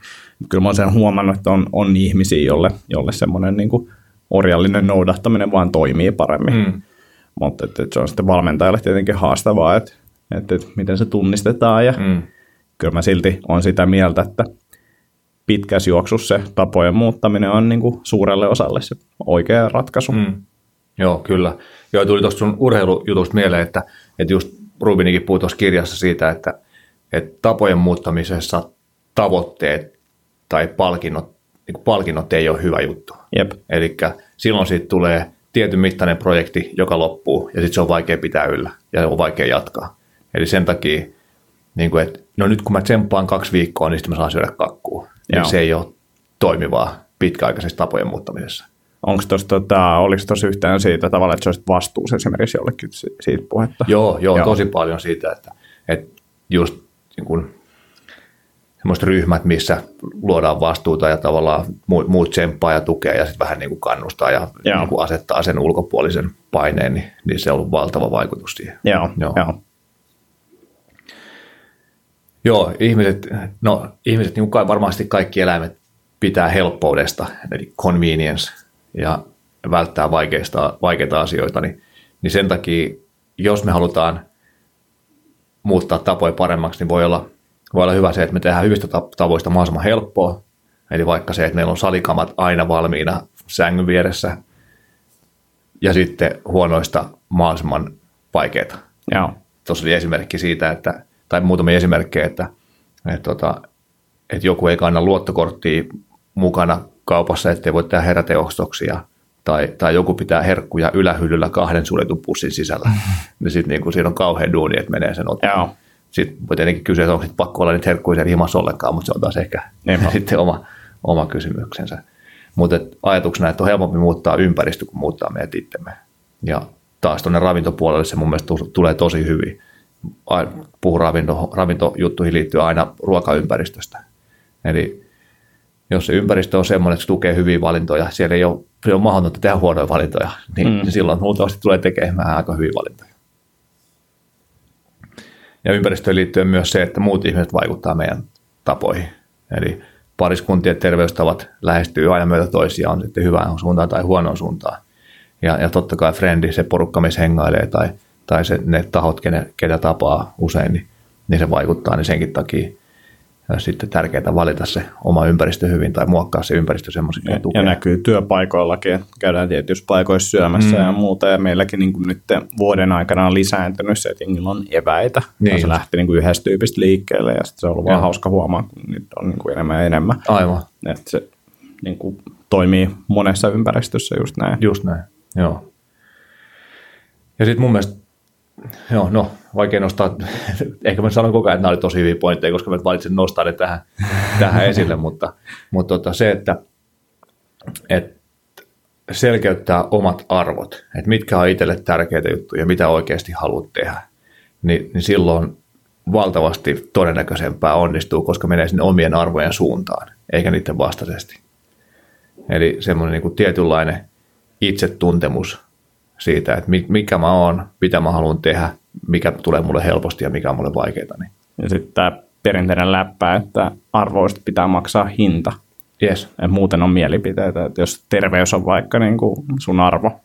Kyllä mä oon sen huomannut, että on, on ihmisiä, jolle, jolle semmoinen niin kuin orjallinen noudattaminen vaan toimii paremmin. Mm. Mutta että, että se on sitten valmentajalle tietenkin haastavaa, että, että, että miten se tunnistetaan. Ja mm. Kyllä mä silti on sitä mieltä, että pitkässä juoksussa se tapojen muuttaminen on niin kuin suurelle osalle se oikea ratkaisu. Mm. Joo, kyllä. Joo, tuli tuosta sun urheilujutusta mieleen, että, että just Rubinikin puhui tuossa kirjassa siitä, että, että tapojen muuttamisessa tavoitteet tai palkinnot, niin palkinnot ei ole hyvä juttu. Eli silloin siitä tulee tietyn mittainen projekti, joka loppuu, ja sitten se on vaikea pitää yllä, ja on vaikea jatkaa. Eli sen takia, niin kuin, että no nyt kun mä tsemppaan kaksi viikkoa, niin sitten mä saan syödä kakkua. Niin se ei ole toimivaa pitkäaikaisessa tapojen muuttamisessa. Onko tuossa, tota, oliko tuossa yhtään siitä tavalla, että se olisi vastuus esimerkiksi jollekin siitä puhetta? Joo, joo, joo. tosi paljon siitä, että, että just niin kuin, semmoiset ryhmät, missä luodaan vastuuta ja tavallaan muut tsemppaa ja tukea ja sitten vähän niin kuin kannustaa ja niin kuin asettaa sen ulkopuolisen paineen, niin, niin se on ollut valtava vaikutus siihen. Joo, joo. joo. Joo, ihmiset, no ihmiset, niin kuin varmasti kaikki eläimet pitää helppoudesta, eli convenience, ja välttää vaikeista, vaikeita asioita, niin, niin sen takia, jos me halutaan muuttaa tapoja paremmaksi, niin voi olla, voi olla hyvä se, että me tehdään hyvistä tavoista mahdollisimman helppoa. Eli vaikka se, että meillä on salikamat aina valmiina sängyn vieressä, ja sitten huonoista mahdollisimman vaikeita. Joo. Tuossa oli esimerkki siitä, että, tai muutamia esimerkkejä, että, että, tota, että, että joku ei kanna luottokorttia mukana kaupassa, ettei voi tehdä heräteostoksia, tai, tai joku pitää herkkuja ylähyllyllä kahden suljetun pussin sisällä, niin sitten niin siinä on kauhean duuni, että menee sen ottaa. Sitten voi tietenkin kysyä, että onko sit pakko olla niitä herkkuja siellä himassa ollenkaan, mutta se on taas ehkä Niinpä. sitten oma, oma kysymyksensä. Mutta ajatuksena, että on helpompi muuttaa ympäristö kuin muuttaa meidät itsemme. Ja taas tuonne ravintopuolelle se mun mielestä tulee tosi hyvin. Puhun ravinto, ravintojuttuihin liittyen aina ruokaympäristöstä. Eli jos se ympäristö on semmoinen, että se tukee hyviä valintoja, siellä ei ole, ei ole mahdotonta tehdä huonoja valintoja, niin mm. silloin luultavasti tulee tekemään aika hyviä valintoja. Ja ympäristöön liittyen myös se, että muut ihmiset vaikuttaa meidän tapoihin. Eli pariskuntien terveystavat lähestyy aina myötä toisiaan, on sitten hyvään suuntaan tai huonoon suuntaan. Ja, ja totta kai frendi, se porukka, missä hengailee tai, tai se, ne tahot, ketä tapaa usein, niin, niin se vaikuttaa, niin senkin takia sitten tärkeää valita se oma ympäristö hyvin tai muokkaa se ympäristö semmoiseksi, ja, ja näkyy työpaikoillakin, että käydään tietyissä paikoissa syömässä mm. ja muuta, ja meilläkin niin kuin nyt vuoden aikana on lisääntynyt se, että jengillä on eväitä, niin. se lähti niin kuin yhdessä tyypistä liikkeelle, ja sitten se on ollut ja. vaan hauska huomaa, kun nyt on niin kuin enemmän ja enemmän. Aivan. Että se niin kuin toimii monessa ympäristössä just näin. Just näin, joo. Ja sitten mun mielestä Joo, no vaikea nostaa, ehkä mä sanon koko ajan, että nämä oli tosi hyviä pointteja, koska mä valitsin nostaa ne tähän, tähän esille, mutta, mutta tota, se, että, että selkeyttää omat arvot, että mitkä on itselle tärkeitä juttuja, mitä oikeasti haluat tehdä, niin, niin silloin valtavasti todennäköisempää onnistuu, koska menee sinne omien arvojen suuntaan, eikä niiden vastaisesti. Eli semmoinen niin kuin tietynlainen itsetuntemus siitä, että mikä mä oon, mitä mä haluan tehdä, mikä tulee mulle helposti ja mikä on mulle vaikeaa. Niin. Ja sitten tämä perinteinen läppä, että arvoista pitää maksaa hinta. Yes. Et muuten on mielipiteitä, että jos terveys on vaikka niin kuin sun arvo,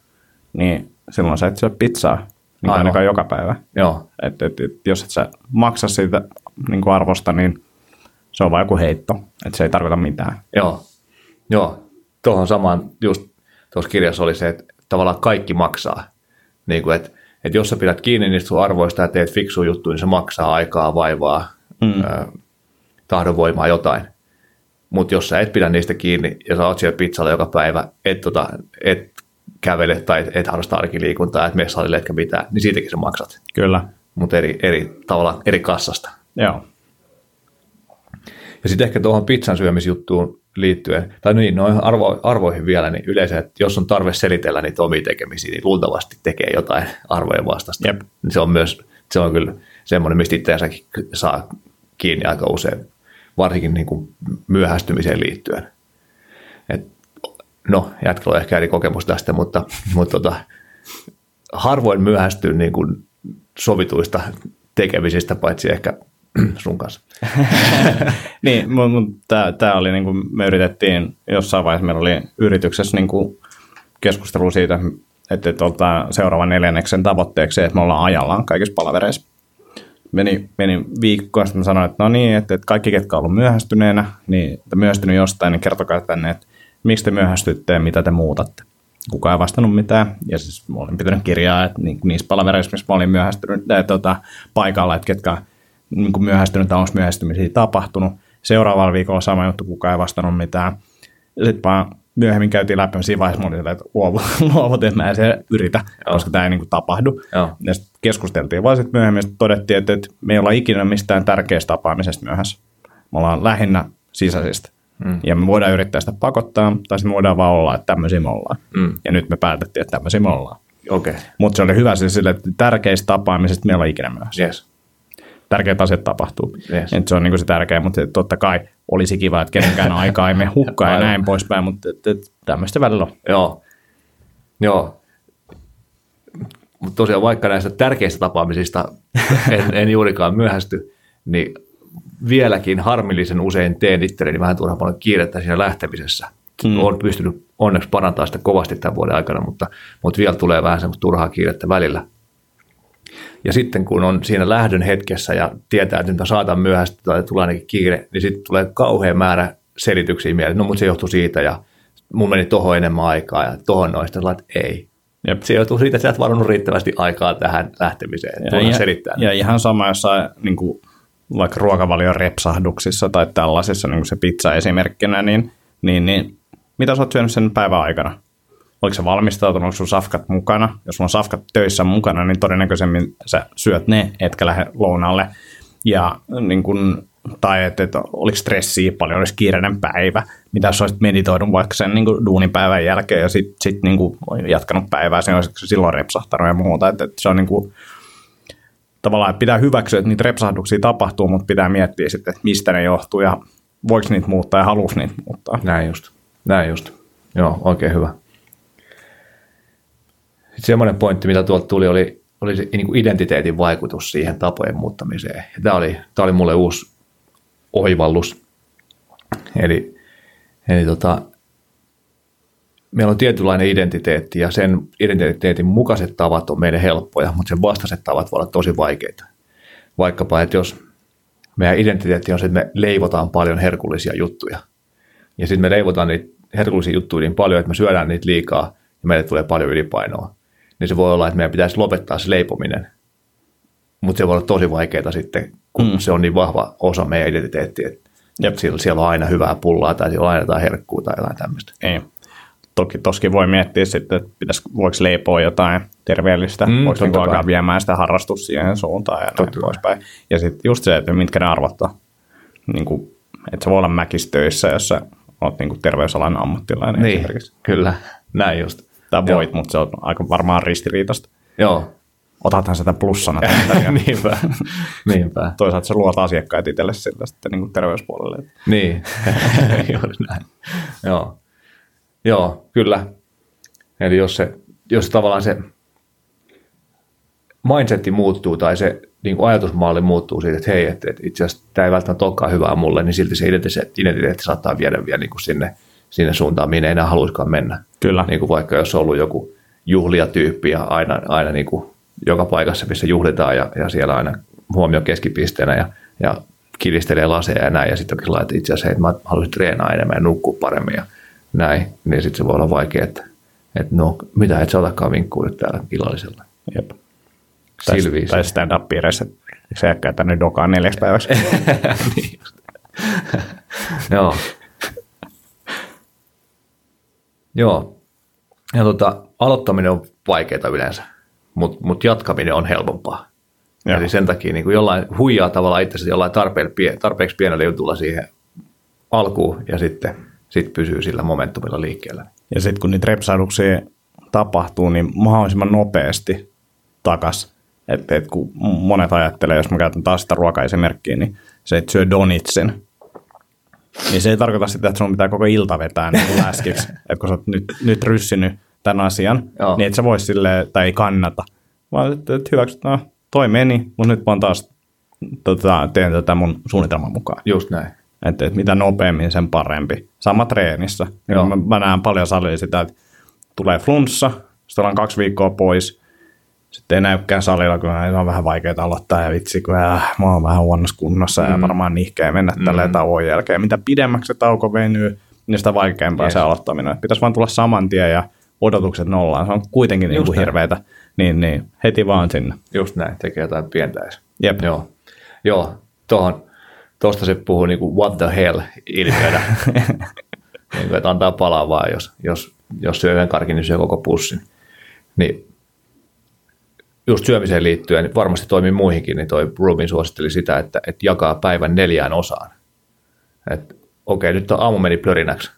niin silloin sä et syö pizzaa niin ainakaan joka päivä. Joo. Et, et, et, jos et sä maksa siitä niin kuin arvosta, niin se on vain joku heitto, että se ei tarkoita mitään. Joo, Joo. tuohon samaan just tuossa kirjassa oli se, että tavallaan kaikki maksaa. Niin kuin, että, että jos sä pidät kiinni niistä sun arvoista ja teet fiksu juttu, niin se maksaa aikaa, vaivaa, mm. ö, tahdonvoimaa, jotain. Mutta jos sä et pidä niistä kiinni ja sä oot siellä pizzalla joka päivä, et, tota, et kävele tai et harrasta arkiliikuntaa, et mene salille etkä mitään, niin siitäkin sä maksat. Kyllä. Mutta eri, eri, tavalla eri kassasta. Joo. Ja sitten ehkä tuohon pizzan syömisjuttuun liittyen, tai niin, noin arvo, arvoihin vielä, niin yleensä, että jos on tarve selitellä niitä omia tekemisiä, niin luultavasti tekee jotain arvojen vastasta. Jep. Se on myös, se on kyllä semmoinen, mistä itseänsäkin saa kiinni aika usein, varsinkin niin kuin myöhästymiseen liittyen. Et, no, jätkällä on ehkä eri kokemus tästä, mutta, mutta tota, harvoin myöhästyy niin kuin sovituista tekemisistä, paitsi ehkä sun kanssa. niin, mutta tämä oli niin kuin me yritettiin jossain vaiheessa, meillä oli yrityksessä niin kuin keskustelu siitä, että, ottaa seuraavan neljänneksen tavoitteeksi, että me ollaan ajallaan kaikissa palavereissa. Meni, meni viikko, sitten sanoin, että no niin, että, että kaikki, ketkä on ollut myöhästyneenä, niin myöhästynyt jostain, niin kertokaa tänne, että miksi te myöhästytte ja mitä te muutatte. Kukaan ei vastannut mitään, ja siis mä olin pitänyt kirjaa, että niissä palavereissa, missä mä olin myöhästynyt tuota, paikalla, että ketkä niin kuin myöhästynyt tai onko myöhästymisiä tapahtunut. Seuraavalla viikolla sama juttu, kukaan ei vastannut mitään. Sitten vaan myöhemmin käytiin läpi, siinä vaiheessa mulla oli että luovut, että mä en se yritä, Joo. koska tämä ei niin kuin tapahdu. Joo. Ja sitten keskusteltiin vaan sitten myöhemmin, sitten todettiin, että, että me ei olla ikinä mistään tärkeästä tapaamisesta myöhässä. Me ollaan lähinnä sisäisistä. Mm. Ja me voidaan yrittää sitä pakottaa, tai sitten me voidaan vaan olla, että tämmöisiä me ollaan. Mm. Ja nyt me päätettiin, että tämmöisiä me ollaan. Okay. Mutta se oli hyvä siis sille, että tärkeistä tapaamisista me ei olla ikinä myöhässä. Yes tärkeät asiat tapahtuu. Yes. Et se on niin se tärkeä, mutta totta kai olisi kiva, että kenenkään aikaa emme hukkaa ja näin poispäin, mutta et, et, tämmöistä välillä on. Joo, Joo. Mutta tosiaan vaikka näistä tärkeistä tapaamisista en, en juurikaan myöhästy, niin vieläkin harmillisen usein teen itselleni vähän turhaan paljon kiirettä siinä lähtemisessä. Hmm. Olen pystynyt onneksi parantamaan sitä kovasti tämän vuoden aikana, mutta, mutta vielä tulee vähän semmoista turhaa kiirettä välillä. Ja sitten kun on siinä lähdön hetkessä ja tietää, että nyt saatan myöhästyä tai tulee ainakin kiire, niin sitten tulee kauhean määrä selityksiä mieleen. No mutta se johtuu siitä ja mun meni tohon enemmän aikaa ja tohon noista, että ei. Jep. Se johtuu siitä, että sä et varannut riittävästi aikaa tähän lähtemiseen. Ja, ja, selittää. ja ihan sama jossain niin kuin, vaikka ruokavalion repsahduksissa tai tällaisissa, niin kuin se pizza esimerkkinä, niin, niin, niin mitä sä oot syönyt sen päivän aikana? Oliko se valmistautunut, onko sun safkat mukana. Jos on safkat töissä mukana, niin todennäköisemmin sä syöt ne, etkä lähde lounalle. Ja niin kun, tai että, että oliko stressiä paljon, olisi kiireinen päivä, mitä jos olisit meditoidut vaikka sen niin kuin duunipäivän jälkeen ja sitten sit, niin jatkanut päivää, sen olisi silloin repsahtanut ja muuta. Että, että se on niin kuin, tavallaan, että pitää hyväksyä, että niitä repsahduksia tapahtuu, mutta pitää miettiä sitten, että mistä ne johtuu ja voiko niitä muuttaa ja halus niitä muuttaa. Näin just. Näin just. Joo, oikein hyvä. Sitten semmoinen pointti, mitä tuolta tuli, oli, oli se niin kuin identiteetin vaikutus siihen tapojen muuttamiseen. Ja tämä, oli, tämä oli mulle uusi oivallus. Eli, eli tota, meillä on tietynlainen identiteetti ja sen identiteetin mukaiset tavat on meille helppoja, mutta sen vastaiset tavat voi olla tosi vaikeita. Vaikkapa, että jos meidän identiteetti on se, että me leivotaan paljon herkullisia juttuja ja sitten me leivotaan niitä herkullisia juttuja niin paljon, että me syödään niitä liikaa ja meille tulee paljon ylipainoa, niin se voi olla, että meidän pitäisi lopettaa se leipominen. Mutta se voi olla tosi vaikeaa sitten, kun mm. se on niin vahva osa meidän identiteettiä, että Jep. Siellä, siellä on aina hyvää pullaa tai siellä on aina jotain herkkuu tai jotain tämmöistä. Ei. Toki toskin voi miettiä sitten, että pitäisi, voiko leipoa jotain terveellistä, mm, voiko niin alkaa viemään sitä harrastus siihen suuntaan ja näin poispäin. Ja sitten just se, että mitkä ne arvottaa. Niin kuin, että se voi olla mäkistöissä, jos sä oot niin kuin terveysalan ammattilainen niin, kyllä, näin just. Tai voit, mutta se on aika varmaan ristiriitasta. Joo. Otathan sitä plussana. Niinpä. Niinpä. Toisaalta se luot asiakkaat itselle sillä sitten niin kuin terveyspuolelle. Niin, juuri näin. Joo. Joo, kyllä. Eli jos se, jos tavallaan se mindsetti muuttuu tai se niin kuin ajatusmalli muuttuu siitä, että hei, että, että itse asiassa tämä ei välttämättä olekaan hyvää mulle, niin silti se identiteetti, identiteetti saattaa viedä vielä niin kuin sinne, sinne suuntaan, minne ei enää haluaisikaan mennä. Kyllä. Niin kuin vaikka jos on ollut joku juhliatyyppi ja aina, aina niin kuin joka paikassa, missä juhlitaan ja, ja siellä aina huomio keskipisteenä ja, ja kilistelee laseja ja näin, ja sitten onkin että itse asiassa, että mä haluaisin treenaa enemmän ja nukkua paremmin ja näin, niin sitten se voi olla vaikea, että, että no, mitä et sä otakaan vinkkuu nyt täällä illallisella. Jep. Tai, tai stand-up piirissä, se jäkkää tänne dokaan neljäksi päiväksi. niin Joo. Joo. Ja tota, aloittaminen on vaikeaa yleensä, mutta mut jatkaminen on helpompaa. Joo. Eli sen takia niin kuin jollain huijaa tavallaan itse jollain tarpeeksi, tarpeeksi pienellä jutulla siihen alkuun ja sitten sit pysyy sillä momentumilla liikkeellä. Ja sitten kun niitä repsahduksia tapahtuu, niin mahdollisimman nopeasti takas. Että et kun monet ajattelee, jos mä käytän taas sitä ruokaesimerkkiä, niin se, että syö donitsin, niin se ei tarkoita sitä, että sun pitää koko ilta vetää niin läskiksi. että kun sä oot nyt, nyt ryssinyt tämän asian, Joo. niin et sä vois silleen, tai ei kannata. Vaan että, että hyväksyt, no toi meni, mutta nyt vaan taas tota, teen tätä mun suunnitelman mukaan. Just näin. Että, että mitä nopeammin, sen parempi. Sama treenissä. Joo. Mä, mä näen paljon salilla sitä, että tulee flunssa, sitten ollaan kaksi viikkoa pois, sitten ei näykään salilla, kun se on vähän vaikeaa aloittaa ja vitsi, kun äh, mä oon vähän huonossa kunnossa mm. ja varmaan nihkeä mennä mm. tälleen tauon jälkeen. Mitä pidemmäksi se tauko venyy, niin sitä vaikeampaa yes. se aloittaminen. Pitäisi vaan tulla saman tien ja odotukset nollaan. Se on kuitenkin niin kuin hirveätä. Niin, niin, heti vaan sinne. Just näin, tekee jotain pientä edes. Jep. Joo, Joo tuohon, tuosta se puhuu niin kuin what the hell ilmiönä. niin kuin, että antaa palaa vaan, jos, jos, jos syö yhden karkin, niin syö koko pussin. Niin just syömiseen liittyen, varmasti toimii muihinkin, niin toi Rubin suositteli sitä, että, että jakaa päivän neljään osaan. Että okei, nyt on aamu meni plörinäksi,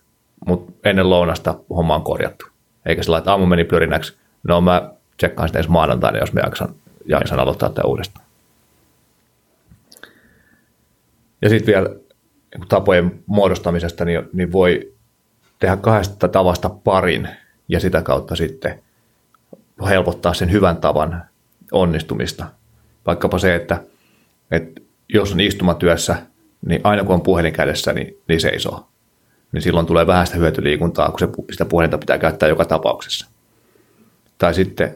mutta ennen lounasta homma on korjattu. Eikä sillä että aamu meni plörinäksi, no mä tsekkaan sitä ensi maanantaina, jos mä jaksan, jaksan aloittaa tätä uudestaan. Ja sitten vielä tapojen muodostamisesta, niin, niin voi tehdä kahdesta tavasta parin ja sitä kautta sitten helpottaa sen hyvän tavan onnistumista. Vaikkapa se, että, että jos on istumatyössä, niin aina kun on puhelin kädessä, niin, niin seisoo. Niin silloin tulee vähän sitä hyötyliikuntaa, kun se, sitä puhelinta pitää käyttää joka tapauksessa. Tai sitten,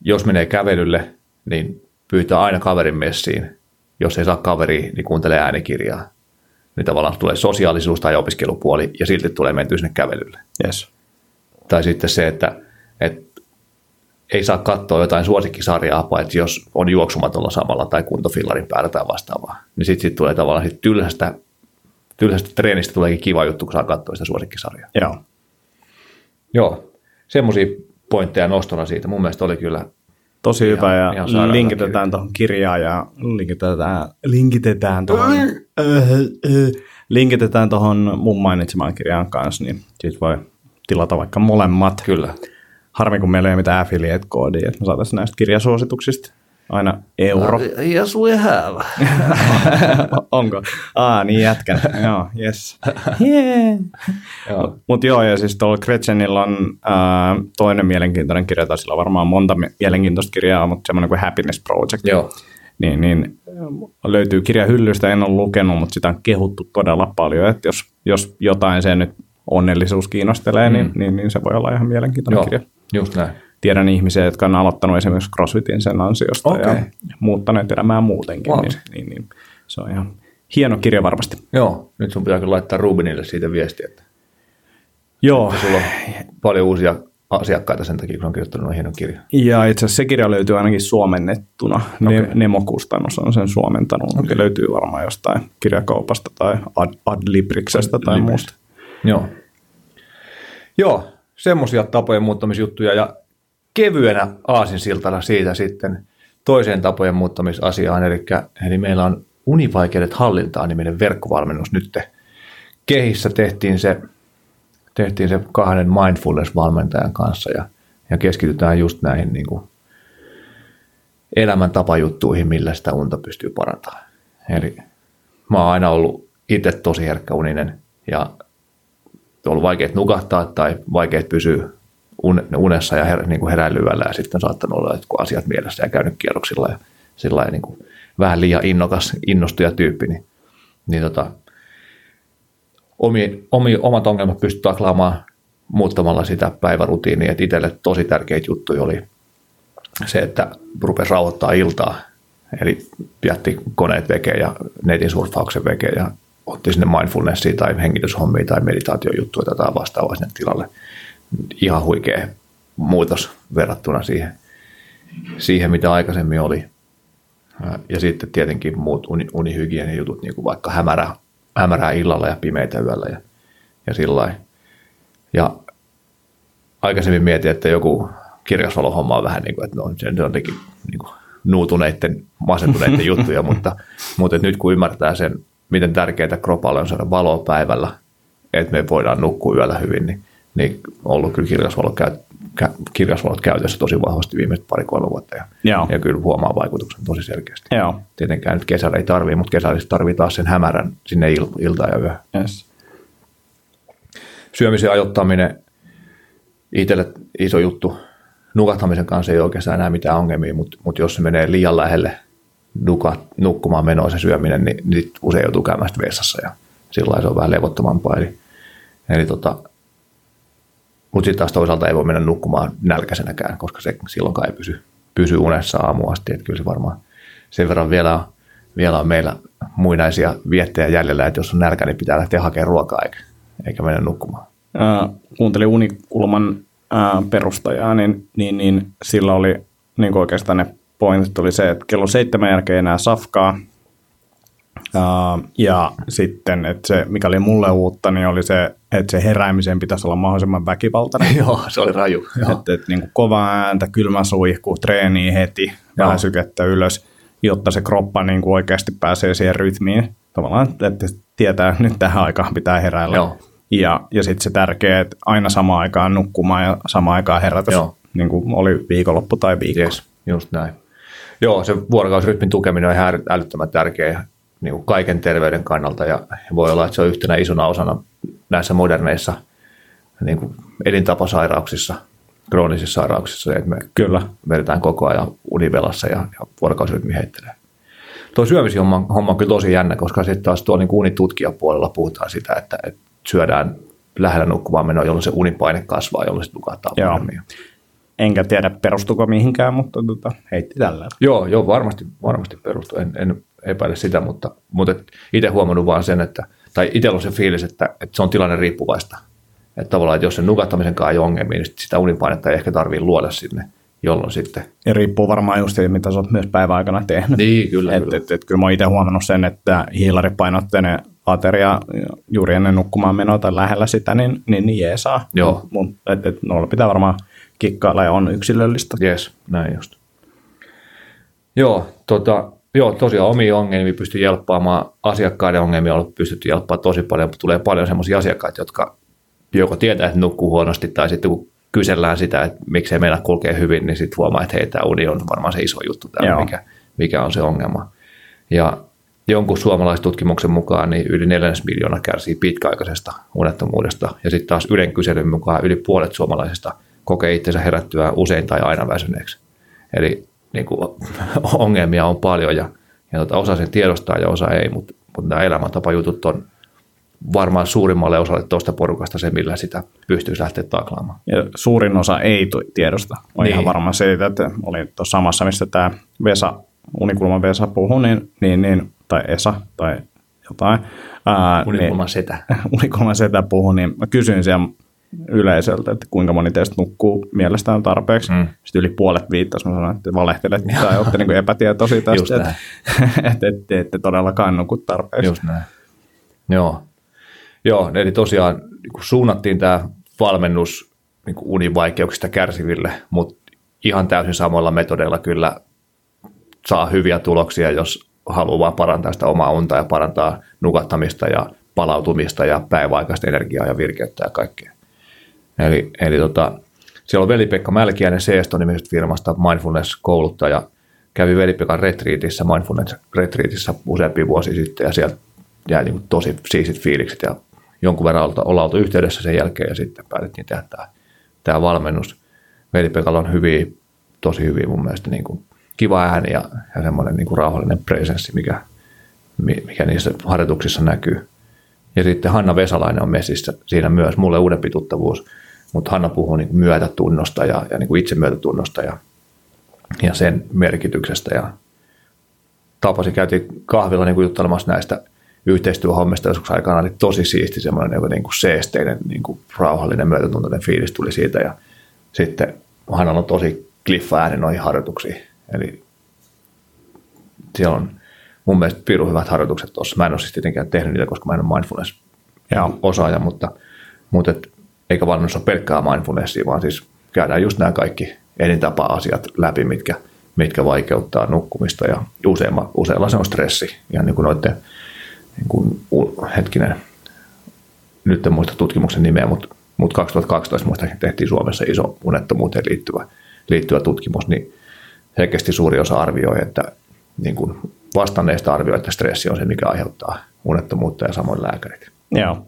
jos menee kävelylle, niin pyytää aina kaverin messiin. Jos ei saa kaveria, niin kuuntelee äänikirjaa. Niin tavallaan tulee sosiaalisuus tai opiskelupuoli ja silti tulee mentyä sinne kävelylle. Yes. Tai sitten se, että, että ei saa katsoa jotain suosikkisarjaa, paitsi jos on juoksumatolla samalla tai kuntofillarin päällä tai vastaavaa. Niin sitten sit tulee tavallaan sit tylsästä, tylsästä treenistä tuleekin kiva juttu, kun saa katsoa sitä suosikkisarjaa. Joo. Joo, semmoisia pointteja nostona siitä. Mun mielestä oli kyllä Tosi ihan, hyvä ja ihan linkitetään tuohon kirjaan ja linkitetään, linkitetään tuohon, äh, äh, linkitetään tuohon mun mainitsemaan kirjaan kanssa, niin siitä voi tilata vaikka molemmat. Kyllä harmi kun meillä ei ole mitään affiliate-koodia, että me saataisiin näistä kirjasuosituksista aina euro. Yes, we have. Onko? Aa, niin jätkän. joo, yes. Yeah. Mutta joo, ja siis tuolla Gretchenillä on ää, toinen mielenkiintoinen kirja, tai sillä on varmaan monta mi- mielenkiintoista kirjaa, mutta semmoinen kuin Happiness Project. Joo. Niin, niin löytyy kirja hyllystä, en ole lukenut, mutta sitä on kehuttu todella paljon, että jos, jos jotain se nyt onnellisuus kiinnostelee, mm. niin, niin, niin, se voi olla ihan mielenkiintoinen Joo, kirja. just näin. Tiedän ihmisiä, jotka on aloittanut esimerkiksi CrossFitin sen ansiosta Okei. ja muuttaneet elämää muutenkin, Wow. niin, niin, niin se on ihan hieno kirja varmasti. Joo, nyt sun pitää kyllä laittaa Rubinille siitä viestiä, että Joo, sulla on paljon uusia asiakkaita sen takia, kun on kirjoittanut noin hienon kirjan. ja itse asiassa se kirja löytyy ainakin suomennettuna. Ne, Okei. Nemo-kustannus on sen suomentanut, okay. löytyy varmaan jostain kirjakaupasta tai Ad, Adlibriksestä tai Libris. muusta. Joo. Joo, semmoisia tapojen muuttamisjuttuja ja kevyenä aasinsiltana siitä sitten toiseen tapojen muuttamisasiaan, eli, eli meillä on Univaikeudet hallintaan niminen verkkovalmennus nyt kehissä tehtiin se, tehtiin se kahden mindfulness-valmentajan kanssa ja, ja keskitytään just näihin niin kuin elämäntapajuttuihin, millä sitä unta pystyy parantamaan. Eli mä oon aina ollut itse tosi herkkäuninen ja on ollut vaikeat nukahtaa tai vaikeat pysyä un- unessa ja her- niin kuin heräilyvällä ja sitten saattanut olla jotkut asiat mielessä ja käynyt kierroksilla ja sillä niin kuin vähän liian innokas, innostuja tyyppi, niin, niin tota, omi, omi, omat ongelmat pystyy taklaamaan muuttamalla sitä päivärutiinia. Et itselle tosi tärkeitä juttuja oli se, että rupesi rauhoittaa iltaa, eli jätti koneet veke ja netin surffauksen veke ja otti sinne mindfulnessia tai hengityshommia tai meditaatiojuttuja tai jotain vastaavaa sinne tilalle. Ihan huikea muutos verrattuna siihen, siihen mitä aikaisemmin oli. Ja sitten tietenkin muut uni, unihygieniajutut, niin kuin vaikka hämärä, hämärää illalla ja pimeitä yöllä ja, ja sillä. Ja aikaisemmin mietin, että joku kirjasvalohomma on vähän niin kuin, että no, se on jotenkin niin kuin nuutuneiden, masentuneiden juttuja, mutta, mutta nyt kun ymmärtää sen, miten tärkeää kropalle on saada valoa päivällä, että me voidaan nukkua yöllä hyvin, niin, niin on ollut kyllä kirjasvalot, käy, kä, kirjasvalot käytössä tosi vahvasti viimeiset pari-kolme vuotta ja, Joo. ja kyllä huomaa vaikutuksen tosi selkeästi. Joo, Tietenkään nyt kesällä ei tarvii, mutta kesällä tarvii taas sen hämärän sinne il, iltaan ja yöhön. yes. Syömisen ajoittaminen itselle iso juttu. Nukahtamisen kanssa ei oikeastaan enää mitään ongelmia, mutta, mutta jos se menee liian lähelle nuka, nukkumaan menoa se syöminen, niin, niin usein joutuu käymään vessassa ja sillä se on vähän levottomampaa. Eli, eli tota, mutta sitten taas toisaalta ei voi mennä nukkumaan nälkäisenäkään, koska se silloinkaan ei pysy, pysy unessa aamu asti. Että kyllä se varmaan sen verran vielä on, vielä on meillä muinaisia viettejä jäljellä, että jos on nälkä, niin pitää lähteä hakemaan ruokaa eikä, eikä mennä nukkumaan. Äh, kuuntelin Unikulman äh, perustajaa, niin, niin, niin sillä oli niin oikeastaan ne pointit oli se, että kello seitsemän jälkeen enää safkaa. Uh, ja sitten, että se, mikä oli mulle uutta, niin oli se, että se heräämisen pitäisi olla mahdollisimman väkivaltainen. Joo, se oli raju. Että et, niin kova ääntä, kylmä suihku, treeni heti, vähän sykettä ylös, jotta se kroppa niin kuin oikeasti pääsee siihen rytmiin. Tavallaan, että tietää, että nyt tähän aikaan pitää heräillä. Joo. Ja, ja sitten se tärkeä, että aina samaan aikaan nukkumaan ja samaan aikaan herätys, Joo. niin kuin oli viikonloppu tai viikko. Yes, just näin. Joo, se vuorokausrytmin tukeminen on ihan älyttömän tärkeä niin kuin kaiken terveyden kannalta ja voi olla, että se on yhtenä isona osana näissä moderneissa niin kuin elintapasairauksissa, kroonisissa sairauksissa, että me Kyllä. vedetään koko ajan univelassa ja, ja vuorokausrytmi heittelee. Tuo syömishomma homma on kyllä tosi jännä, koska sitten taas tuolla niin unitutkijapuolella puhutaan sitä, että, että syödään lähellä nukkumaan menoa, jolloin se unipaine kasvaa, jolloin se nukahtaa paremmin. Enkä tiedä perustuko mihinkään, mutta tota, heitti tällä. Joo, joo varmasti, varmasti perustuu. En, en epäile sitä, mutta, mutta itse huomannut vaan sen, että, tai itsellä on se fiilis, että, että se on tilanne riippuvaista. Että tavallaan, että jos sen nukahtamisen kanssa ei ole ongelmia, niin sit sitä unipainetta ei ehkä tarvitse luoda sinne, jolloin sitten. Ja riippuu varmaan just siitä, mitä sä oot myös päiväaikana tehnyt. Niin, kyllä. Et, kyllä. et, et, kyllä mä oon itse huomannut sen, että hiilaripainotteinen ateria juuri ennen nukkumaan menoa tai lähellä sitä, niin, niin, niin jeesaa. Joo. Mun, et, et, noilla pitää varmaan kikkailla ja on yksilöllistä. Yes, näin just. Joo, tota, joo, tosiaan omia ongelmia pystyy jelppaamaan, asiakkaiden ongelmia on pystytty jelppaamaan tosi paljon, tulee paljon sellaisia asiakkaita, jotka joko tietää, että nukkuu huonosti, tai sitten kun kysellään sitä, että miksei meillä kulkee hyvin, niin sitten huomaa, että hei, tämä uni on varmaan se iso juttu täällä, mikä, mikä on se ongelma. Ja jonkun suomalaistutkimuksen mukaan niin yli neljännes miljoona kärsii pitkäaikaisesta unettomuudesta, ja sitten taas Ylen kyselyn mukaan yli puolet suomalaisista kokee itsensä herättyä usein tai aina väsyneeksi. Eli niin kuin, ongelmia on paljon, ja, ja tota, osa sen tiedostaa ja osa ei, mutta, mutta nämä elämäntapajutut on varmaan suurimmalle osalle tuosta porukasta se, millä sitä pystyisi lähteä taklaamaan. Ja suurin osa ei tiedosta. Olen niin. ihan varma siitä, että oli tuossa samassa, mistä tämä Vesa, Unikulman Vesa puhui, niin, niin, niin, tai Esa tai jotain. Ää, Unikulman niin, setä. Unikulman setä puhui, niin mä kysyin siellä yleisöltä, että kuinka moni teistä nukkuu mielestään tarpeeksi. Mm. Sitten yli puolet viittasi, mä sanoin, että valehtelet tai olette niin epätietoisia tästä, että et, et, et, ette todellakaan nuku tarpeeksi. Just näin. Joo. Joo, eli tosiaan niin suunnattiin tämä valmennus niin univaikeuksista kärsiville, mutta ihan täysin samoilla metodeilla kyllä saa hyviä tuloksia, jos haluaa vaan parantaa sitä omaa unta ja parantaa nukattamista ja palautumista ja päiväaikaista energiaa ja virkeyttä ja kaikkea. Eli, eli tota, siellä on veli-Pekka Mälkiäinen Seeston nimisestä firmasta mindfulness-kouluttaja. Kävi veli-Pekan retriitissä, mindfulness-retriitissä useampia vuosia sitten ja sieltä jäi niin tosi siisit fiilikset ja jonkun verran ollaan oltu yhteydessä sen jälkeen ja sitten päätettiin tehdä tämä, tämä valmennus. Veli-Pekalla on hyviä, tosi hyviä mun mielestä niin kuin kiva ääni ja, ja semmoinen niin kuin rauhallinen presenssi, mikä, mikä niissä harjoituksissa näkyy. Ja sitten Hanna Vesalainen on messissä siinä myös, mulle uudempi tuttavuus, mutta Hanna puhuu niin myötätunnosta ja, ja niin kuin itsemyötätunnosta ja, ja sen merkityksestä. Ja tapasin, käytiin kahvilla niin kuin juttelemassa näistä yhteistyöhommista joskus aikana, niin tosi siisti semmoinen niin kuin niinku seesteinen, niin kuin rauhallinen, myötätuntoinen fiilis tuli siitä. Ja sitten Hanna on tosi kliffa ääni noihin harjoituksiin. Eli siellä on mun mielestä pirun hyvät harjoitukset tuossa. Mä en ole siis tietenkään tehnyt niitä, koska mä en ole mindfulness-osaaja, mutta, mutta et, eikä valmennus ole pelkkää mindfulnessia, vaan siis käydään just nämä kaikki elintapa-asiat läpi, mitkä, mitkä vaikeuttaa nukkumista ja useimma, useilla se on stressi. Ja niin kuin noiden, niin kuin, hetkinen, nyt en muista tutkimuksen nimeä, mutta, mutta 2012 muista tehtiin Suomessa iso unettomuuteen liittyvä, liittyvä tutkimus, niin selkeästi suuri osa arvioi, että niin kuin vastanneista arvioi, että stressi on se, mikä aiheuttaa unettomuutta ja samoin lääkärit. Joo.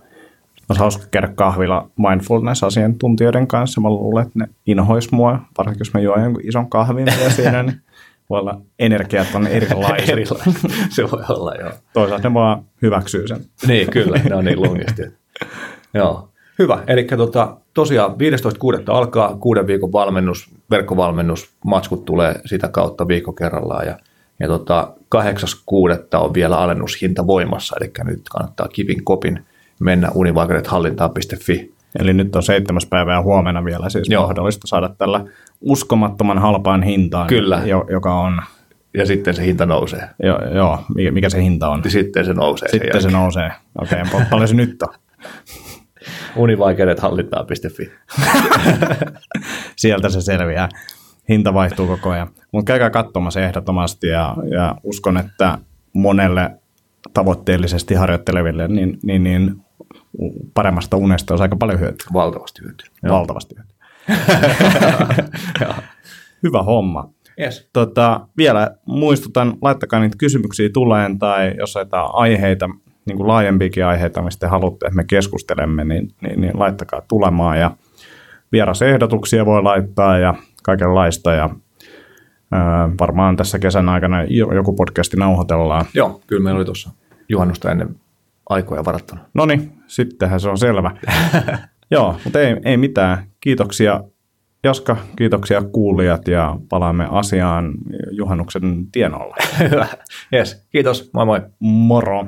Olisi hauska käydä kahvilla mindfulness-asiantuntijoiden kanssa. Mä luulen, että ne inhois mua, varsinkin jos mä juon jonkun ison kahvin ja siinä, niin voi olla energiat on erilaisia. se voi olla, joo. Toisaalta ne vaan hyväksyy sen. niin, kyllä, ne on niin lungisti. joo. Hyvä, eli tota, tosiaan 15.6. alkaa kuuden viikon valmennus, verkkovalmennus, matskut tulee sitä kautta viikko kerrallaan ja, ja tota, 8.6. on vielä alennushinta voimassa, eli nyt kannattaa kivin kopin mennä univaikeudethallintaan.fi. Eli nyt on seitsemäs päivää huomenna vielä siis Joo. mahdollista saada tällä uskomattoman halpaan hintaan, Kyllä. joka on... Ja sitten se hinta nousee. Joo, joo. mikä se hinta on? Sitten se nousee. Sitten se nousee. Okei, okay, paljon se nyt on? Univaikeudethallintaan.fi. Sieltä se selviää. Hinta vaihtuu koko ajan. Mutta käykää katsomassa ehdottomasti ja, ja uskon, että monelle tavoitteellisesti harjoitteleville niin, niin, niin paremmasta unesta on aika paljon hyötyä. Valtavasti hyötyä. Valtavasti hyötyä. Hyvä homma. Yes. Tota, vielä muistutan, laittakaa niitä kysymyksiä tuleen tai jos jotain aiheita, niin kuin laajempiakin aiheita, mistä haluatte, että me keskustelemme, niin, niin, niin laittakaa tulemaan ja vierasehdotuksia voi laittaa ja kaikenlaista ja varmaan tässä kesän aikana joku podcasti nauhoitellaan. Joo, kyllä meillä oli tuossa juhannusta ennen aikoja varattuna. No niin, sittenhän se on selvä. Joo, mutta ei, ei mitään. Kiitoksia Jaska, kiitoksia kuulijat ja palaamme asiaan juhannuksen tienolla. Hyvä. Yes, kiitos. Moi moi. Moro.